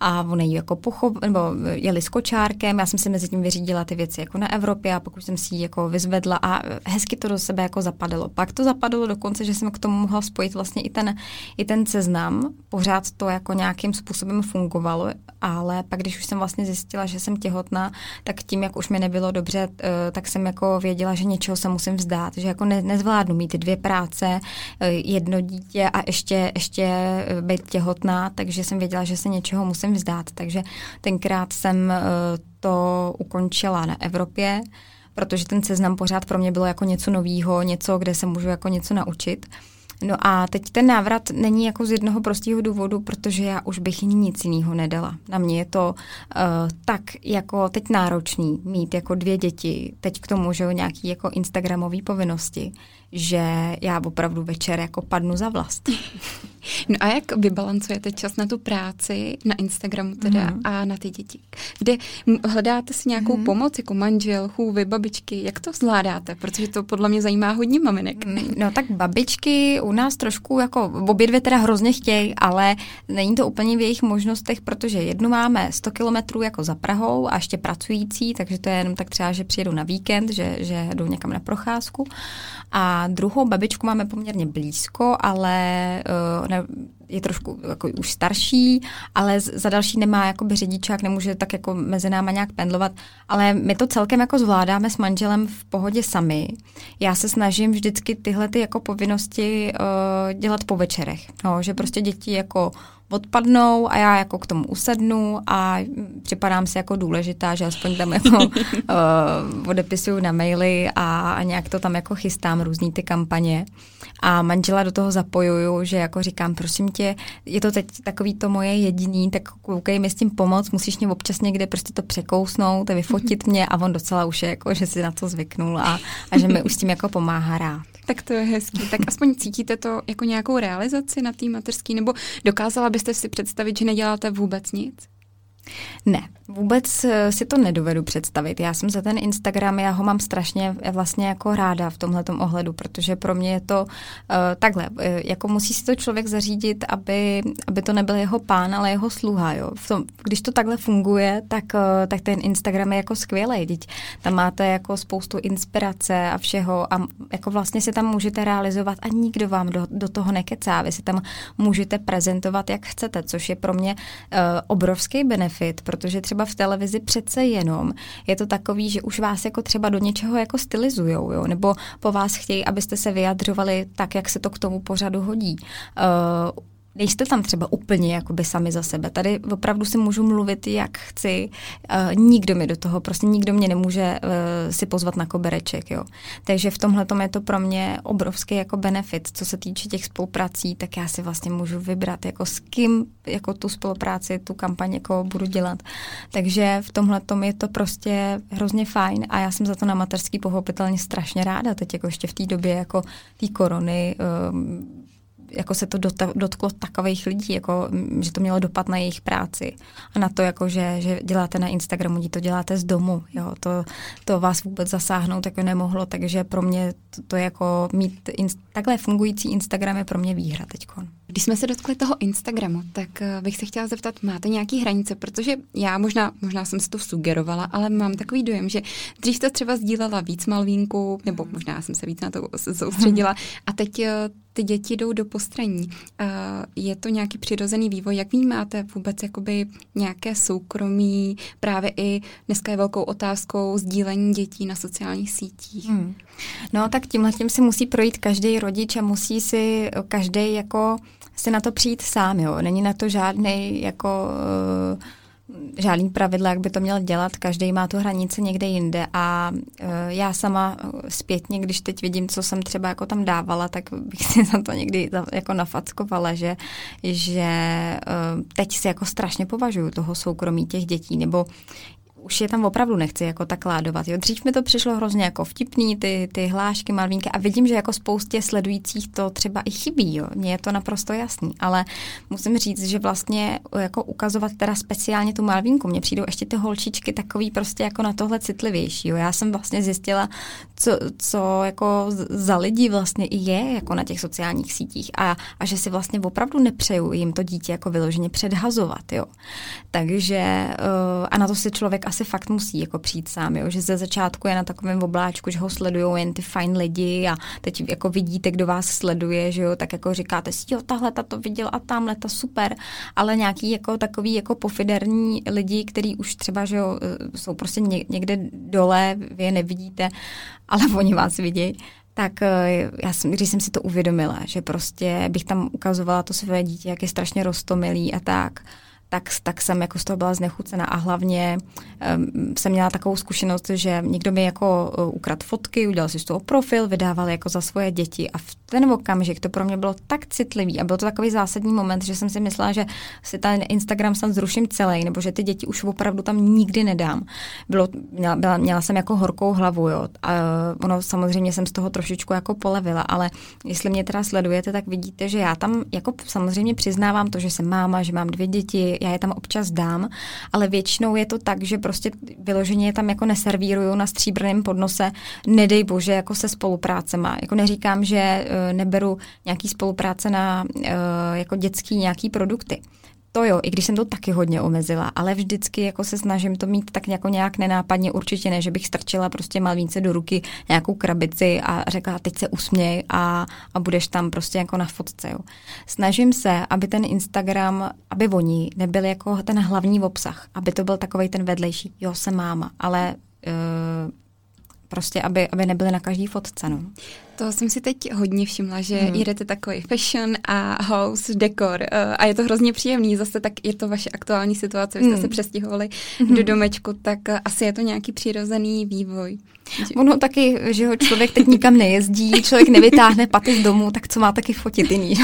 a ona ji jako pochop, nebo jeli s kočárkem, já jsem si mezi tím vyřídila ty věci jako na Evropě a pokud jsem si ji jako vyzvedla a hezky to do sebe jako zapadalo. Pak to zapadlo dokonce, že jsem k tomu mohla spojit vlastně i ten, i ten seznam. Pořád to jako nějakým způsobem fungovalo, ale pak, když už jsem vlastně zjistila, že jsem těhotná, tak tím, jak už mi nebylo dobře, eh, tak jsem jako věděla, že něčeho se musím vzdát, že jako ne, nezvládnu mít dvě práce, eh, jedno dítě a ještě, ještě eh, být těhotná, takže jsem věděla, že se něčeho musím vzdát. Takže tenkrát jsem to ukončila na Evropě protože ten seznam pořád pro mě bylo jako něco novýho, něco, kde se můžu jako něco naučit. No a teď ten návrat není jako z jednoho prostého důvodu, protože já už bych nic jiného nedala. Na mě je to uh, tak jako teď náročný mít jako dvě děti, teď k tomu, že jo, nějaký jako instagramové povinnosti, že já opravdu večer jako padnu za vlast. No a jak vybalancujete čas na tu práci, na Instagramu teda mm. a na ty děti? Kde hledáte si nějakou mm. pomoc, jako manžel, chůvy, babičky, jak to zvládáte? Protože to podle mě zajímá hodně maminek. Mm, no tak babičky u nás trošku jako, obě dvě teda hrozně chtějí, ale není to úplně v jejich možnostech, protože jednu máme 100 kilometrů jako za Prahou a ještě pracující, takže to je jenom tak třeba, že přijedu na víkend, že, že jdou někam na procházku. A druhou babičku máme poměrně blízko, ale uh, ne, je trošku jako už starší, ale za další nemá jakoby řidičák, nemůže tak jako mezi náma nějak pendlovat, ale my to celkem jako zvládáme s manželem v pohodě sami. Já se snažím vždycky tyhle ty jako povinnosti uh, dělat po večerech, no, že prostě děti jako odpadnou a já jako k tomu usednu a připadám si jako důležitá, že aspoň tam jako uh, odepisuju na maily a, a nějak to tam jako chystám, různý ty kampaně. A manžela do toho zapojuju, že jako říkám, prosím tě, je to teď takový to moje jediný, tak koukej mi s tím pomoc, musíš mě občas někde prostě to překousnout, vyfotit mě a on docela už je jako, že si na to zvyknul a, a že mi už s tím jako pomáhá rád. Tak to je hezký. Tak aspoň cítíte to jako nějakou realizaci na té mateřský, nebo dokázala byste si představit, že neděláte vůbec nic? Ne, vůbec eh, si to nedovedu představit. Já jsem za ten Instagram, já ho mám strašně eh, vlastně jako ráda v tomhle ohledu, protože pro mě je to uh, takhle, jako musí si to člověk zařídit, aby, aby to nebyl jeho pán, ale jeho sluha. Jo. V tom, když to takhle funguje, tak, uh, tak ten Instagram je jako skvělý. Teď tam máte jako spoustu inspirace a všeho a jako vlastně si tam můžete realizovat a nikdo vám do, do toho nekecá. Vy si tam můžete prezentovat, jak chcete, což je pro mě uh, obrovský benefit benefit, protože třeba v televizi přece jenom je to takový, že už vás jako třeba do něčeho jako stylizujou, jo? nebo po vás chtějí, abyste se vyjadřovali tak, jak se to k tomu pořadu hodí. Uh, nejste tam třeba úplně jakoby sami za sebe. Tady opravdu si můžu mluvit, jak chci. Uh, nikdo mi do toho, prostě nikdo mě nemůže uh, si pozvat na kobereček, jo. Takže v tomhle je to pro mě obrovský jako benefit, co se týče těch spoluprací, tak já si vlastně můžu vybrat, jako s kým jako tu spolupráci, tu kampaň jako budu dělat. Takže v tomhle je to prostě hrozně fajn a já jsem za to na mateřský pochopitelně strašně ráda, teď jako ještě v té době jako té korony, um, jako se to dotklo takových lidí, jako, že to mělo dopad na jejich práci. A na to, jako, že, že děláte na Instagramu, to děláte z domu, jo, to, to vás vůbec zasáhnout jako nemohlo, takže pro mě to, to jako mít in, takhle fungující Instagram je pro mě výhra teď. Když jsme se dotkli toho Instagramu, tak eh, bych se chtěla zeptat, máte nějaký hranice, protože já možná, možná jsem si to sugerovala, ale mám takový dojem, že dřív to třeba sdílela víc Malvínku, nebo možná jsem se víc na to soustředila a teď eh, ty děti jdou do postraní. Je to nějaký přirozený vývoj? Jak vnímáte vůbec jakoby nějaké soukromí? Právě i dneska je velkou otázkou sdílení dětí na sociálních sítích. Hmm. No tak tímhle tím si musí projít každý rodič a musí si každý jako si na to přijít sám, jo. Není na to žádný jako uh, žádný pravidla, jak by to měl dělat, každý má tu hranici někde jinde. A uh, já sama zpětně, když teď vidím, co jsem třeba jako tam dávala, tak bych si za to někdy jako nafackovala, že, že uh, teď si jako strašně považuju toho soukromí těch dětí, nebo už je tam opravdu nechci jako tak ládovat. Jo. Dřív mi to přišlo hrozně jako vtipný, ty, ty hlášky, malvínky a vidím, že jako spoustě sledujících to třeba i chybí. Jo. Mně je to naprosto jasný, ale musím říct, že vlastně jako ukazovat teda speciálně tu malvínku, mně přijdou ještě ty holčičky takový prostě jako na tohle citlivější. Jo. Já jsem vlastně zjistila, co, co jako za lidi vlastně i je jako na těch sociálních sítích a, a že si vlastně opravdu nepřeju jim to dítě jako vyloženě předhazovat. Jo. Takže uh, a na to si člověk asi fakt musí jako přijít sám, jo? že ze začátku je na takovém obláčku, že ho sledují jen ty fajn lidi a teď jako vidíte, kdo vás sleduje, že jo, tak jako říkáte si, jo, tahle ta to viděl a tamhle ta super, ale nějaký jako takový jako pofiderní lidi, kteří už třeba, že jo, e, jsou prostě někde dole, vy je nevidíte, ale oni vás vidějí, tak e, já jsem, když jsem si to uvědomila, že prostě bych tam ukazovala to své dítě, jak je strašně rostomilý a tak, tak, tak jsem jako z toho byla znechucena a hlavně um, jsem měla takovou zkušenost, že někdo mi jako uh, ukradl fotky, udělal si z toho profil, vydával jako za svoje děti a v ten okamžik to pro mě bylo tak citlivý a byl to takový zásadní moment, že jsem si myslela, že si ten Instagram sam zruším celý, nebo že ty děti už opravdu tam nikdy nedám. Bylo, měla, byla, měla jsem jako horkou hlavu, jo. A ono samozřejmě jsem z toho trošičku jako polevila, ale jestli mě teda sledujete, tak vidíte, že já tam jako samozřejmě přiznávám to, že jsem máma, že mám dvě děti, já je tam občas dám, ale většinou je to tak, že prostě vyloženě je tam jako neservíruju na stříbrném podnose, nedej bože, jako se spoluprácema. Jako neříkám, že uh, neberu nějaký spolupráce na uh, jako dětský nějaký produkty. To jo, i když jsem to taky hodně omezila, ale vždycky jako se snažím to mít tak jako nějak nenápadně, určitě ne, že bych strčila prostě malvínce do ruky nějakou krabici a řekla, teď se usměj a, a budeš tam prostě jako na fotce. Jo. Snažím se, aby ten Instagram, aby oni nebyli jako ten hlavní obsah, aby to byl takový ten vedlejší, jo, jsem máma, ale uh, prostě, aby, aby nebyly na každý fotce. No. To jsem si teď hodně všimla, že hmm. jedete takový fashion a house, dekor uh, a je to hrozně příjemný. Zase tak je to vaše aktuální situace, vy jste hmm. se přestěhovali hmm. do domečku, tak uh, asi je to nějaký přirozený vývoj. Ono taky, že ho člověk teď nikam nejezdí, člověk nevytáhne paty z domu, tak co má taky fotit jiný.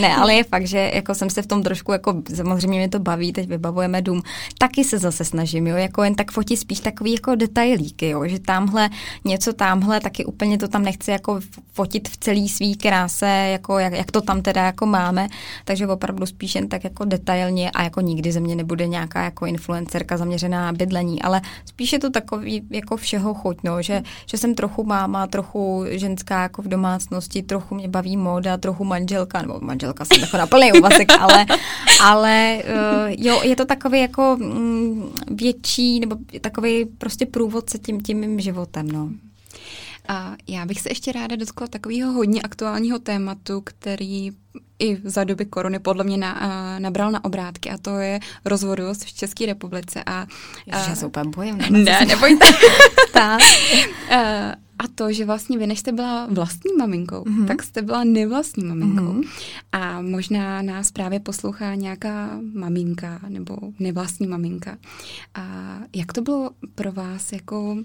ne, ale je fakt, že jako jsem se v tom trošku, jako samozřejmě mě to baví, teď vybavujeme dům, taky se zase snažím, jo, jako jen tak fotit spíš takový jako detailíky, jo, že tamhle něco tamhle, taky úplně to tam nechci jako fotit v celý svý kráse, jako jak, jak to tam teda jako máme, takže opravdu spíš jen tak jako detailně a jako nikdy ze mě nebude nějaká jako influencerka zaměřená na bydlení, ale spíš je to takový jako všeho chuť, no, že, že jsem trochu máma, trochu ženská jako v domácnosti, trochu mě baví móda, trochu manželka, nebo manželka jsem jako na plný úvazek, ale, ale uh, jo, je to takový jako mm, větší, nebo takový prostě průvodce tím, tím mým životem, no. A já bych se ještě ráda dotkla takového hodně aktuálního tématu, který i za doby korony podle mě na, a, nabral na obrátky a to je rozvodovost v České republice. A, Ježiš, já se úplně bojím. Ne, nebojte. tak. A to, že vlastně vy, než jste byla vlastní maminkou, mm-hmm. tak jste byla nevlastní maminkou. Mm-hmm. A možná nás právě poslouchá nějaká maminka nebo nevlastní maminka. A jak to bylo pro vás jako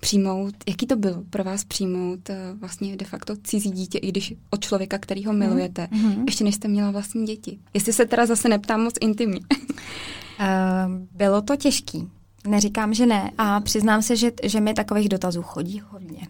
přijmout, jaký to bylo pro vás přijmout eh, vlastně de facto cizí dítě, i když od člověka, který ho milujete, mm-hmm. ještě než jste měla vlastní děti? Jestli se teda zase neptám moc intimně. uh, bylo to těžký. Neříkám, že ne. A přiznám se, že, že mi takových dotazů chodí hodně.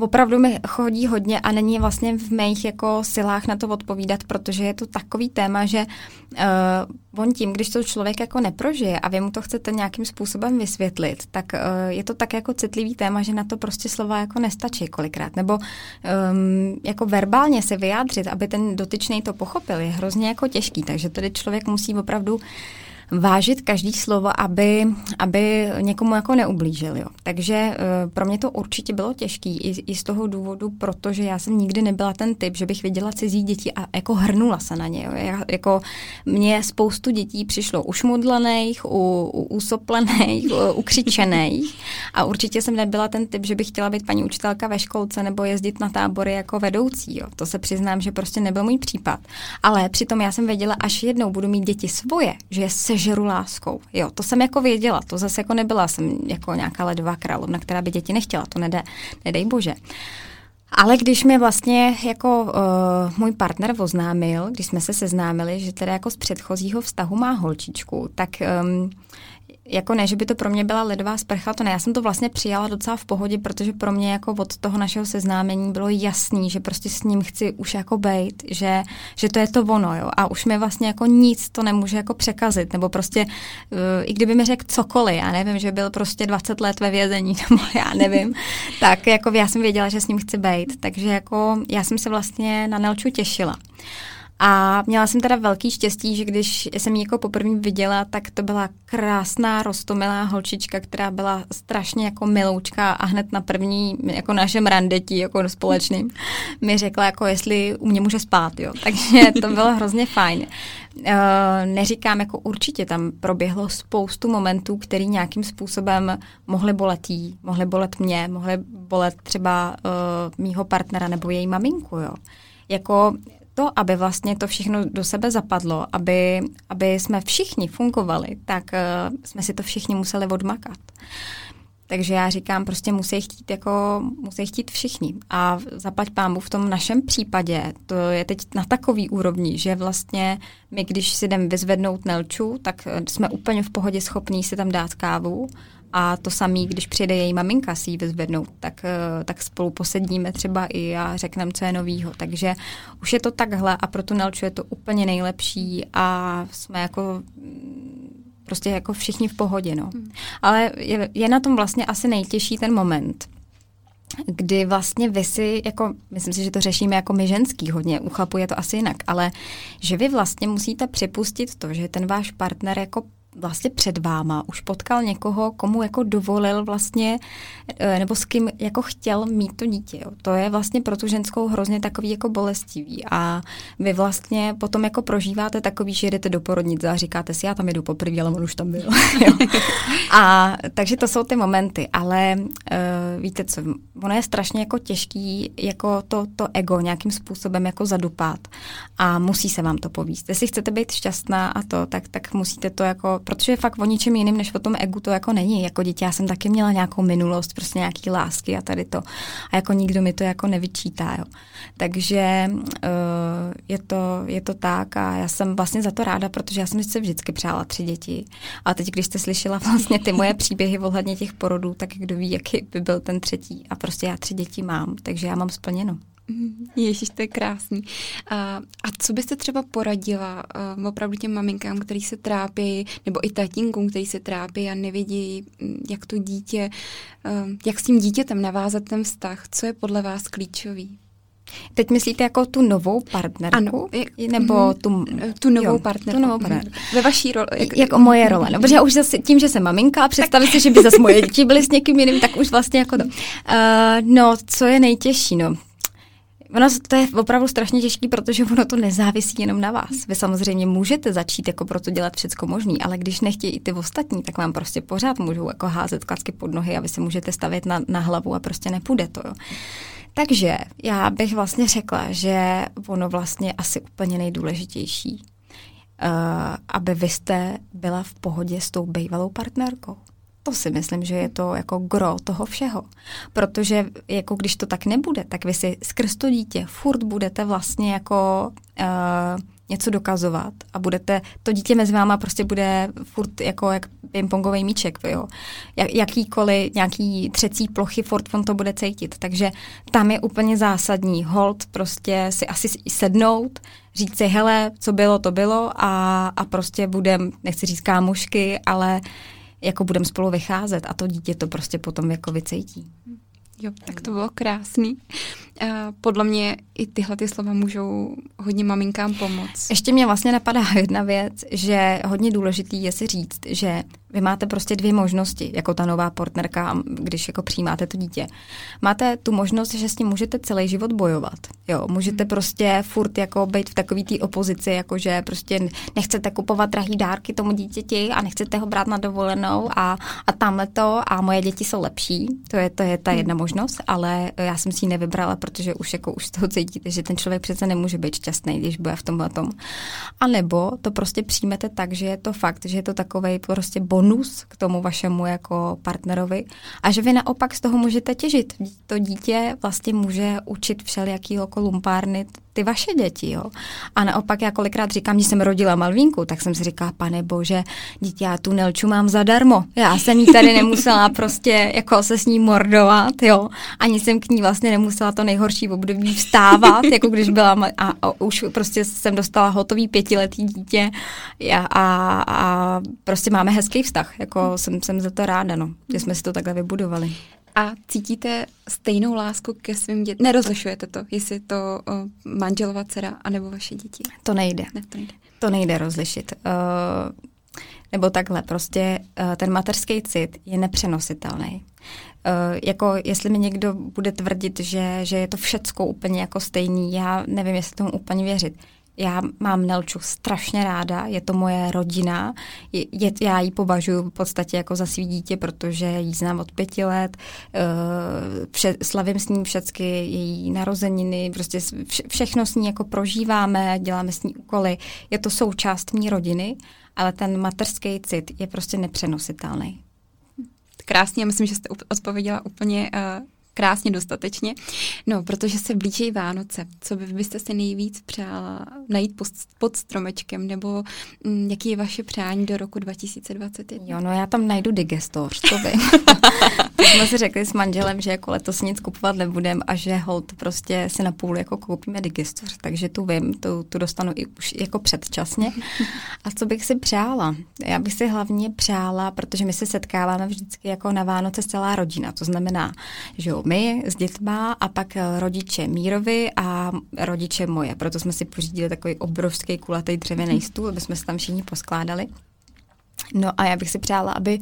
Opravdu mi chodí hodně a není vlastně v mých jako silách na to odpovídat, protože je to takový téma, že uh, on tím, když to člověk jako neprožije a vy mu to chcete nějakým způsobem vysvětlit, tak uh, je to tak jako citlivý téma, že na to prostě slova jako nestačí kolikrát. Nebo um, jako verbálně se vyjádřit, aby ten dotyčný to pochopil, je hrozně jako těžký. Takže tady člověk musí opravdu uh, vážit každý slovo, aby, aby někomu jako neublížil. Jo. Takže uh, pro mě to určitě bylo těžký i, i z toho důvodu, protože já jsem nikdy nebyla ten typ, že bych viděla cizí děti a jako hrnula se na ně. Jo. Já, jako mě spoustu dětí přišlo ušmudlených, u, u, usoplených, ukřičených a určitě jsem nebyla ten typ, že bych chtěla být paní učitelka ve školce nebo jezdit na tábory jako vedoucí. Jo. To se přiznám, že prostě nebyl můj případ. Ale přitom já jsem věděla, až jednou budu mít děti svoje, že se sežeru láskou. Jo, to jsem jako věděla, to zase jako nebyla jsem jako nějaká ledová královna, která by děti nechtěla, to nede, nedej bože. Ale když mi vlastně jako uh, můj partner oznámil, když jsme se seznámili, že teda jako z předchozího vztahu má holčičku, tak um, jako ne, že by to pro mě byla ledová sprcha, to ne, já jsem to vlastně přijala docela v pohodě, protože pro mě jako od toho našeho seznámení bylo jasný, že prostě s ním chci už jako bejt, že, že to je to ono, jo, a už mi vlastně jako nic to nemůže jako překazit, nebo prostě, uh, i kdyby mi řekl cokoliv, já nevím, že byl prostě 20 let ve vězení, nebo já nevím, tak jako já jsem věděla, že s ním chci bejt, takže jako já jsem se vlastně na Nelču těšila. A měla jsem teda velký štěstí, že když jsem ji jako poprvé viděla, tak to byla krásná, rostomilá holčička, která byla strašně jako miloučka a hned na první jako našem randetí jako společným mi řekla, jako jestli u mě může spát, jo. Takže to bylo hrozně fajn. Uh, neříkám, jako určitě tam proběhlo spoustu momentů, který nějakým způsobem mohly bolet jí, mohly bolet mě, mohly bolet třeba uh, mýho partnera nebo její maminku, jo. Jako to, aby vlastně to všechno do sebe zapadlo, aby, aby jsme všichni fungovali, tak uh, jsme si to všichni museli odmakat. Takže já říkám, prostě musí chtít, jako, musí chtít všichni. A zaplať pámu v tom našem případě, to je teď na takový úrovni, že vlastně my, když si jdeme vyzvednout Nelču, tak jsme úplně v pohodě schopní si tam dát kávu a to samý, když přijde její maminka si ji vyzvednout, tak, eh, tak spolu posedíme třeba i a řekneme, co je novýho. Takže už je to takhle a pro tu Nelču je to úplně nejlepší a jsme jako prostě jako všichni v pohodě, no. Hmm. Ale je, je na tom vlastně asi nejtěžší ten moment, kdy vlastně vy si, jako, myslím si, že to řešíme jako my ženský hodně, u chlapů je to asi jinak, ale že vy vlastně musíte připustit to, že ten váš partner jako vlastně před váma už potkal někoho, komu jako dovolil vlastně, eh, nebo s kým jako chtěl mít to dítě. Jo. To je vlastně pro tu ženskou hrozně takový jako bolestivý a vy vlastně potom jako prožíváte takový, že jdete do porodnice a říkáte si, já tam jdu poprvé, ale on už tam byl. a takže to jsou ty momenty, ale uh, víte co, ono je strašně jako těžký jako to, to ego nějakým způsobem jako zadupat a musí se vám to povíst. Jestli chcete být šťastná a to, tak, tak musíte to jako protože fakt o ničem jiným, než o tom egu to jako není. Jako dítě já jsem taky měla nějakou minulost, prostě nějaký lásky a tady to. A jako nikdo mi to jako nevyčítá, jo. Takže uh, je, to, je to tak a já jsem vlastně za to ráda, protože já jsem si vždycky přála tři děti. A teď, když jste slyšela vlastně ty moje příběhy ohledně těch porodů, tak kdo ví, jaký by byl ten třetí. A prostě já tři děti mám, takže já mám splněno. Mhm. Ježíš, to je krásný. A, a co byste třeba poradila uh, opravdu těm maminkám, který se trápí, nebo i tatínkům, který se trápí a nevidí, mm, jak to dítě, uh, jak s tím dítětem navázat ten vztah? Co je podle vás klíčový? Teď myslíte jako tu novou partnerku? Ano. Nebo mhm. tu, tu novou jo, partnerku. Tu novou partnerku. Ve vaší roli. Jak, jako moje role. No, protože už zase tím, že jsem maminka, představit si, že by zase moje děti byly s někým jiným, tak už vlastně jako to. Uh, no, co je nejtěžší, no. Ono to je opravdu strašně těžké, protože ono to nezávisí jenom na vás. Vy samozřejmě můžete začít jako pro to dělat všecko možný, ale když nechtějí i ty ostatní, tak vám prostě pořád můžou jako házet klacky pod nohy a vy se můžete stavět na, na hlavu a prostě nepůjde to. Jo. Takže já bych vlastně řekla, že ono vlastně asi úplně nejdůležitější, uh, aby vy jste byla v pohodě s tou bývalou partnerkou. To si myslím, že je to jako gro toho všeho. Protože jako když to tak nebude, tak vy si skrz to dítě furt budete vlastně jako uh, něco dokazovat a budete, to dítě mezi váma prostě bude furt jako jak pingpongový míček, jo. Jak, jakýkoliv nějaký třecí plochy, furt on to bude cítit. Takže tam je úplně zásadní hold prostě si asi sednout, říct si, hele, co bylo, to bylo a, a prostě budem, nechci říct kámošky, ale jako budeme spolu vycházet a to dítě to prostě potom jako vycejtí. Jo, tak to bylo krásný. Podle mě i tyhle ty slova můžou hodně maminkám pomoct. Ještě mě vlastně napadá jedna věc, že hodně důležitý je si říct, že vy máte prostě dvě možnosti, jako ta nová partnerka, když jako přijímáte to dítě. Máte tu možnost, že s ním můžete celý život bojovat. Jo, můžete hmm. prostě furt jako být v takový té opozici, jako že prostě nechcete kupovat drahý dárky tomu dítěti a nechcete ho brát na dovolenou a, a tamhle to a moje děti jsou lepší. To je, to je ta hmm. jedna možnost, ale já jsem si ji nevybrala, protože už jako už toho cítíte, že ten člověk přece nemůže být šťastný, když bude v tomhle tom. A nebo to prostě přijmete tak, že je to fakt, že je to takový prostě bonus k tomu vašemu jako partnerovi a že vy naopak z toho můžete těžit. To dítě vlastně může učit všelijaký jako lumpárny ty vaše děti, jo. A naopak já kolikrát říkám, když jsem rodila Malvínku, tak jsem si říkala, pane bože, dítě, já tu Nelču mám zadarmo. Já jsem jí tady nemusela prostě jako se s ní mordovat, jo. Ani jsem k ní vlastně nemusela to nejhorší období vstávat, jako když byla a, a už prostě jsem dostala hotový pětiletý dítě a, a, a prostě máme hezký vztah, jako jsem, jsem za to ráda, no, že jsme si to takhle vybudovali. A cítíte stejnou lásku ke svým dětem? Nerozlišujete to, jestli to uh, manželova dcera anebo vaše děti? To nejde. Ne, to nejde. To nejde rozlišit. Uh, nebo takhle, prostě uh, ten mateřský cit je nepřenositelný. Uh, jako jestli mi někdo bude tvrdit, že, že je to všecko úplně jako stejný, já nevím, jestli tomu úplně věřit Já mám Nelču strašně ráda, je to moje rodina, je, je, já ji považuji v podstatě jako za svý dítě, protože ji znám od pěti let, uh, vše, slavím s ní všechny její narozeniny, prostě vše, všechno s ní jako prožíváme, děláme s ní úkoly, je to součást mý rodiny, ale ten materský cit je prostě nepřenositelný. Krásně, myslím, že jste odpověděla úplně uh krásně dostatečně. No, protože se blíží Vánoce. Co by byste si nejvíc přála najít pod, pod stromečkem, nebo m, mm, jaký je vaše přání do roku 2021? Jo, no já tam najdu digestor, to vím. to jsme si řekli s manželem, že jako letos nic kupovat nebudem a že hold prostě si na půl jako koupíme digestor, takže tu vím, tu, tu dostanu i už jako předčasně. A co bych si přála? Já bych si hlavně přála, protože my se setkáváme vždycky jako na Vánoce celá rodina, to znamená, že jo, my s dětma a pak eh, rodiče Mírovi a rodiče moje. Proto jsme si pořídili takový obrovský kulatý dřevěný stůl, aby jsme se tam všichni poskládali. No a já bych si přála, aby,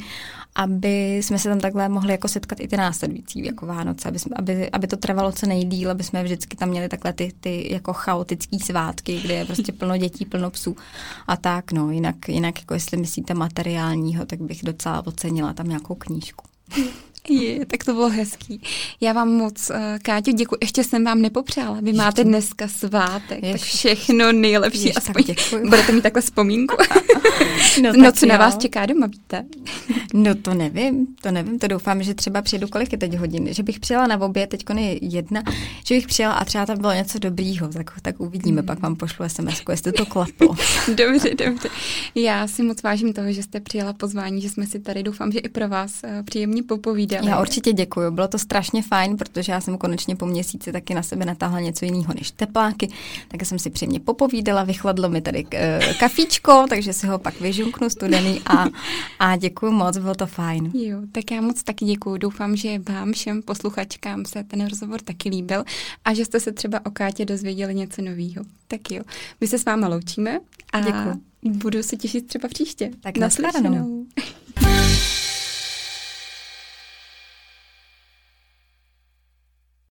aby jsme se tam takhle mohli jako setkat i ty následující jako Vánoce, aby, jsme, aby, aby to trvalo co nejdíl, aby jsme vždycky tam měli takhle ty, ty jako chaotické svátky, kde je prostě plno dětí, plno psů a tak, no, jinak, jinak jako jestli myslíte materiálního, tak bych docela ocenila tam nějakou knížku. Je, tak to bylo hezký. Já vám moc, uh, Káťo, děkuji. Ještě jsem vám nepopřála. Vy máte dneska svátek, Ještě. tak všechno nejlepší. Ještě, aspoň tak budete mít takhle vzpomínku. no, no co jo. na vás čeká doma, víte? no to nevím, to nevím, to doufám, že třeba přijedu kolik je teď hodin, že bych přijela na obě, teď je jedna, že bych přijela a třeba tam bylo něco dobrýho, tak, tak uvidíme, mm. pak vám pošlu SMS, jestli to klaplo. dobře, dobře. Já si moc vážím toho, že jste přijela pozvání, že jsme si tady, doufám, že i pro vás uh, příjemně popovídali skvělé. Já určitě děkuji, bylo to strašně fajn, protože já jsem konečně po měsíci taky na sebe natáhla něco jiného než tepláky, tak jsem si příjemně popovídala, vychladlo mi tady uh, kafíčko, takže si ho pak vyžunknu studený a, a děkuji moc, bylo to fajn. Jo, tak já moc taky děkuji. Doufám, že vám všem posluchačkám se ten rozhovor taky líbil a že jste se třeba o Kátě dozvěděli něco nového. Tak jo, my se s váma loučíme a děkuji. budu se těšit třeba příště. Tak naslyšenou.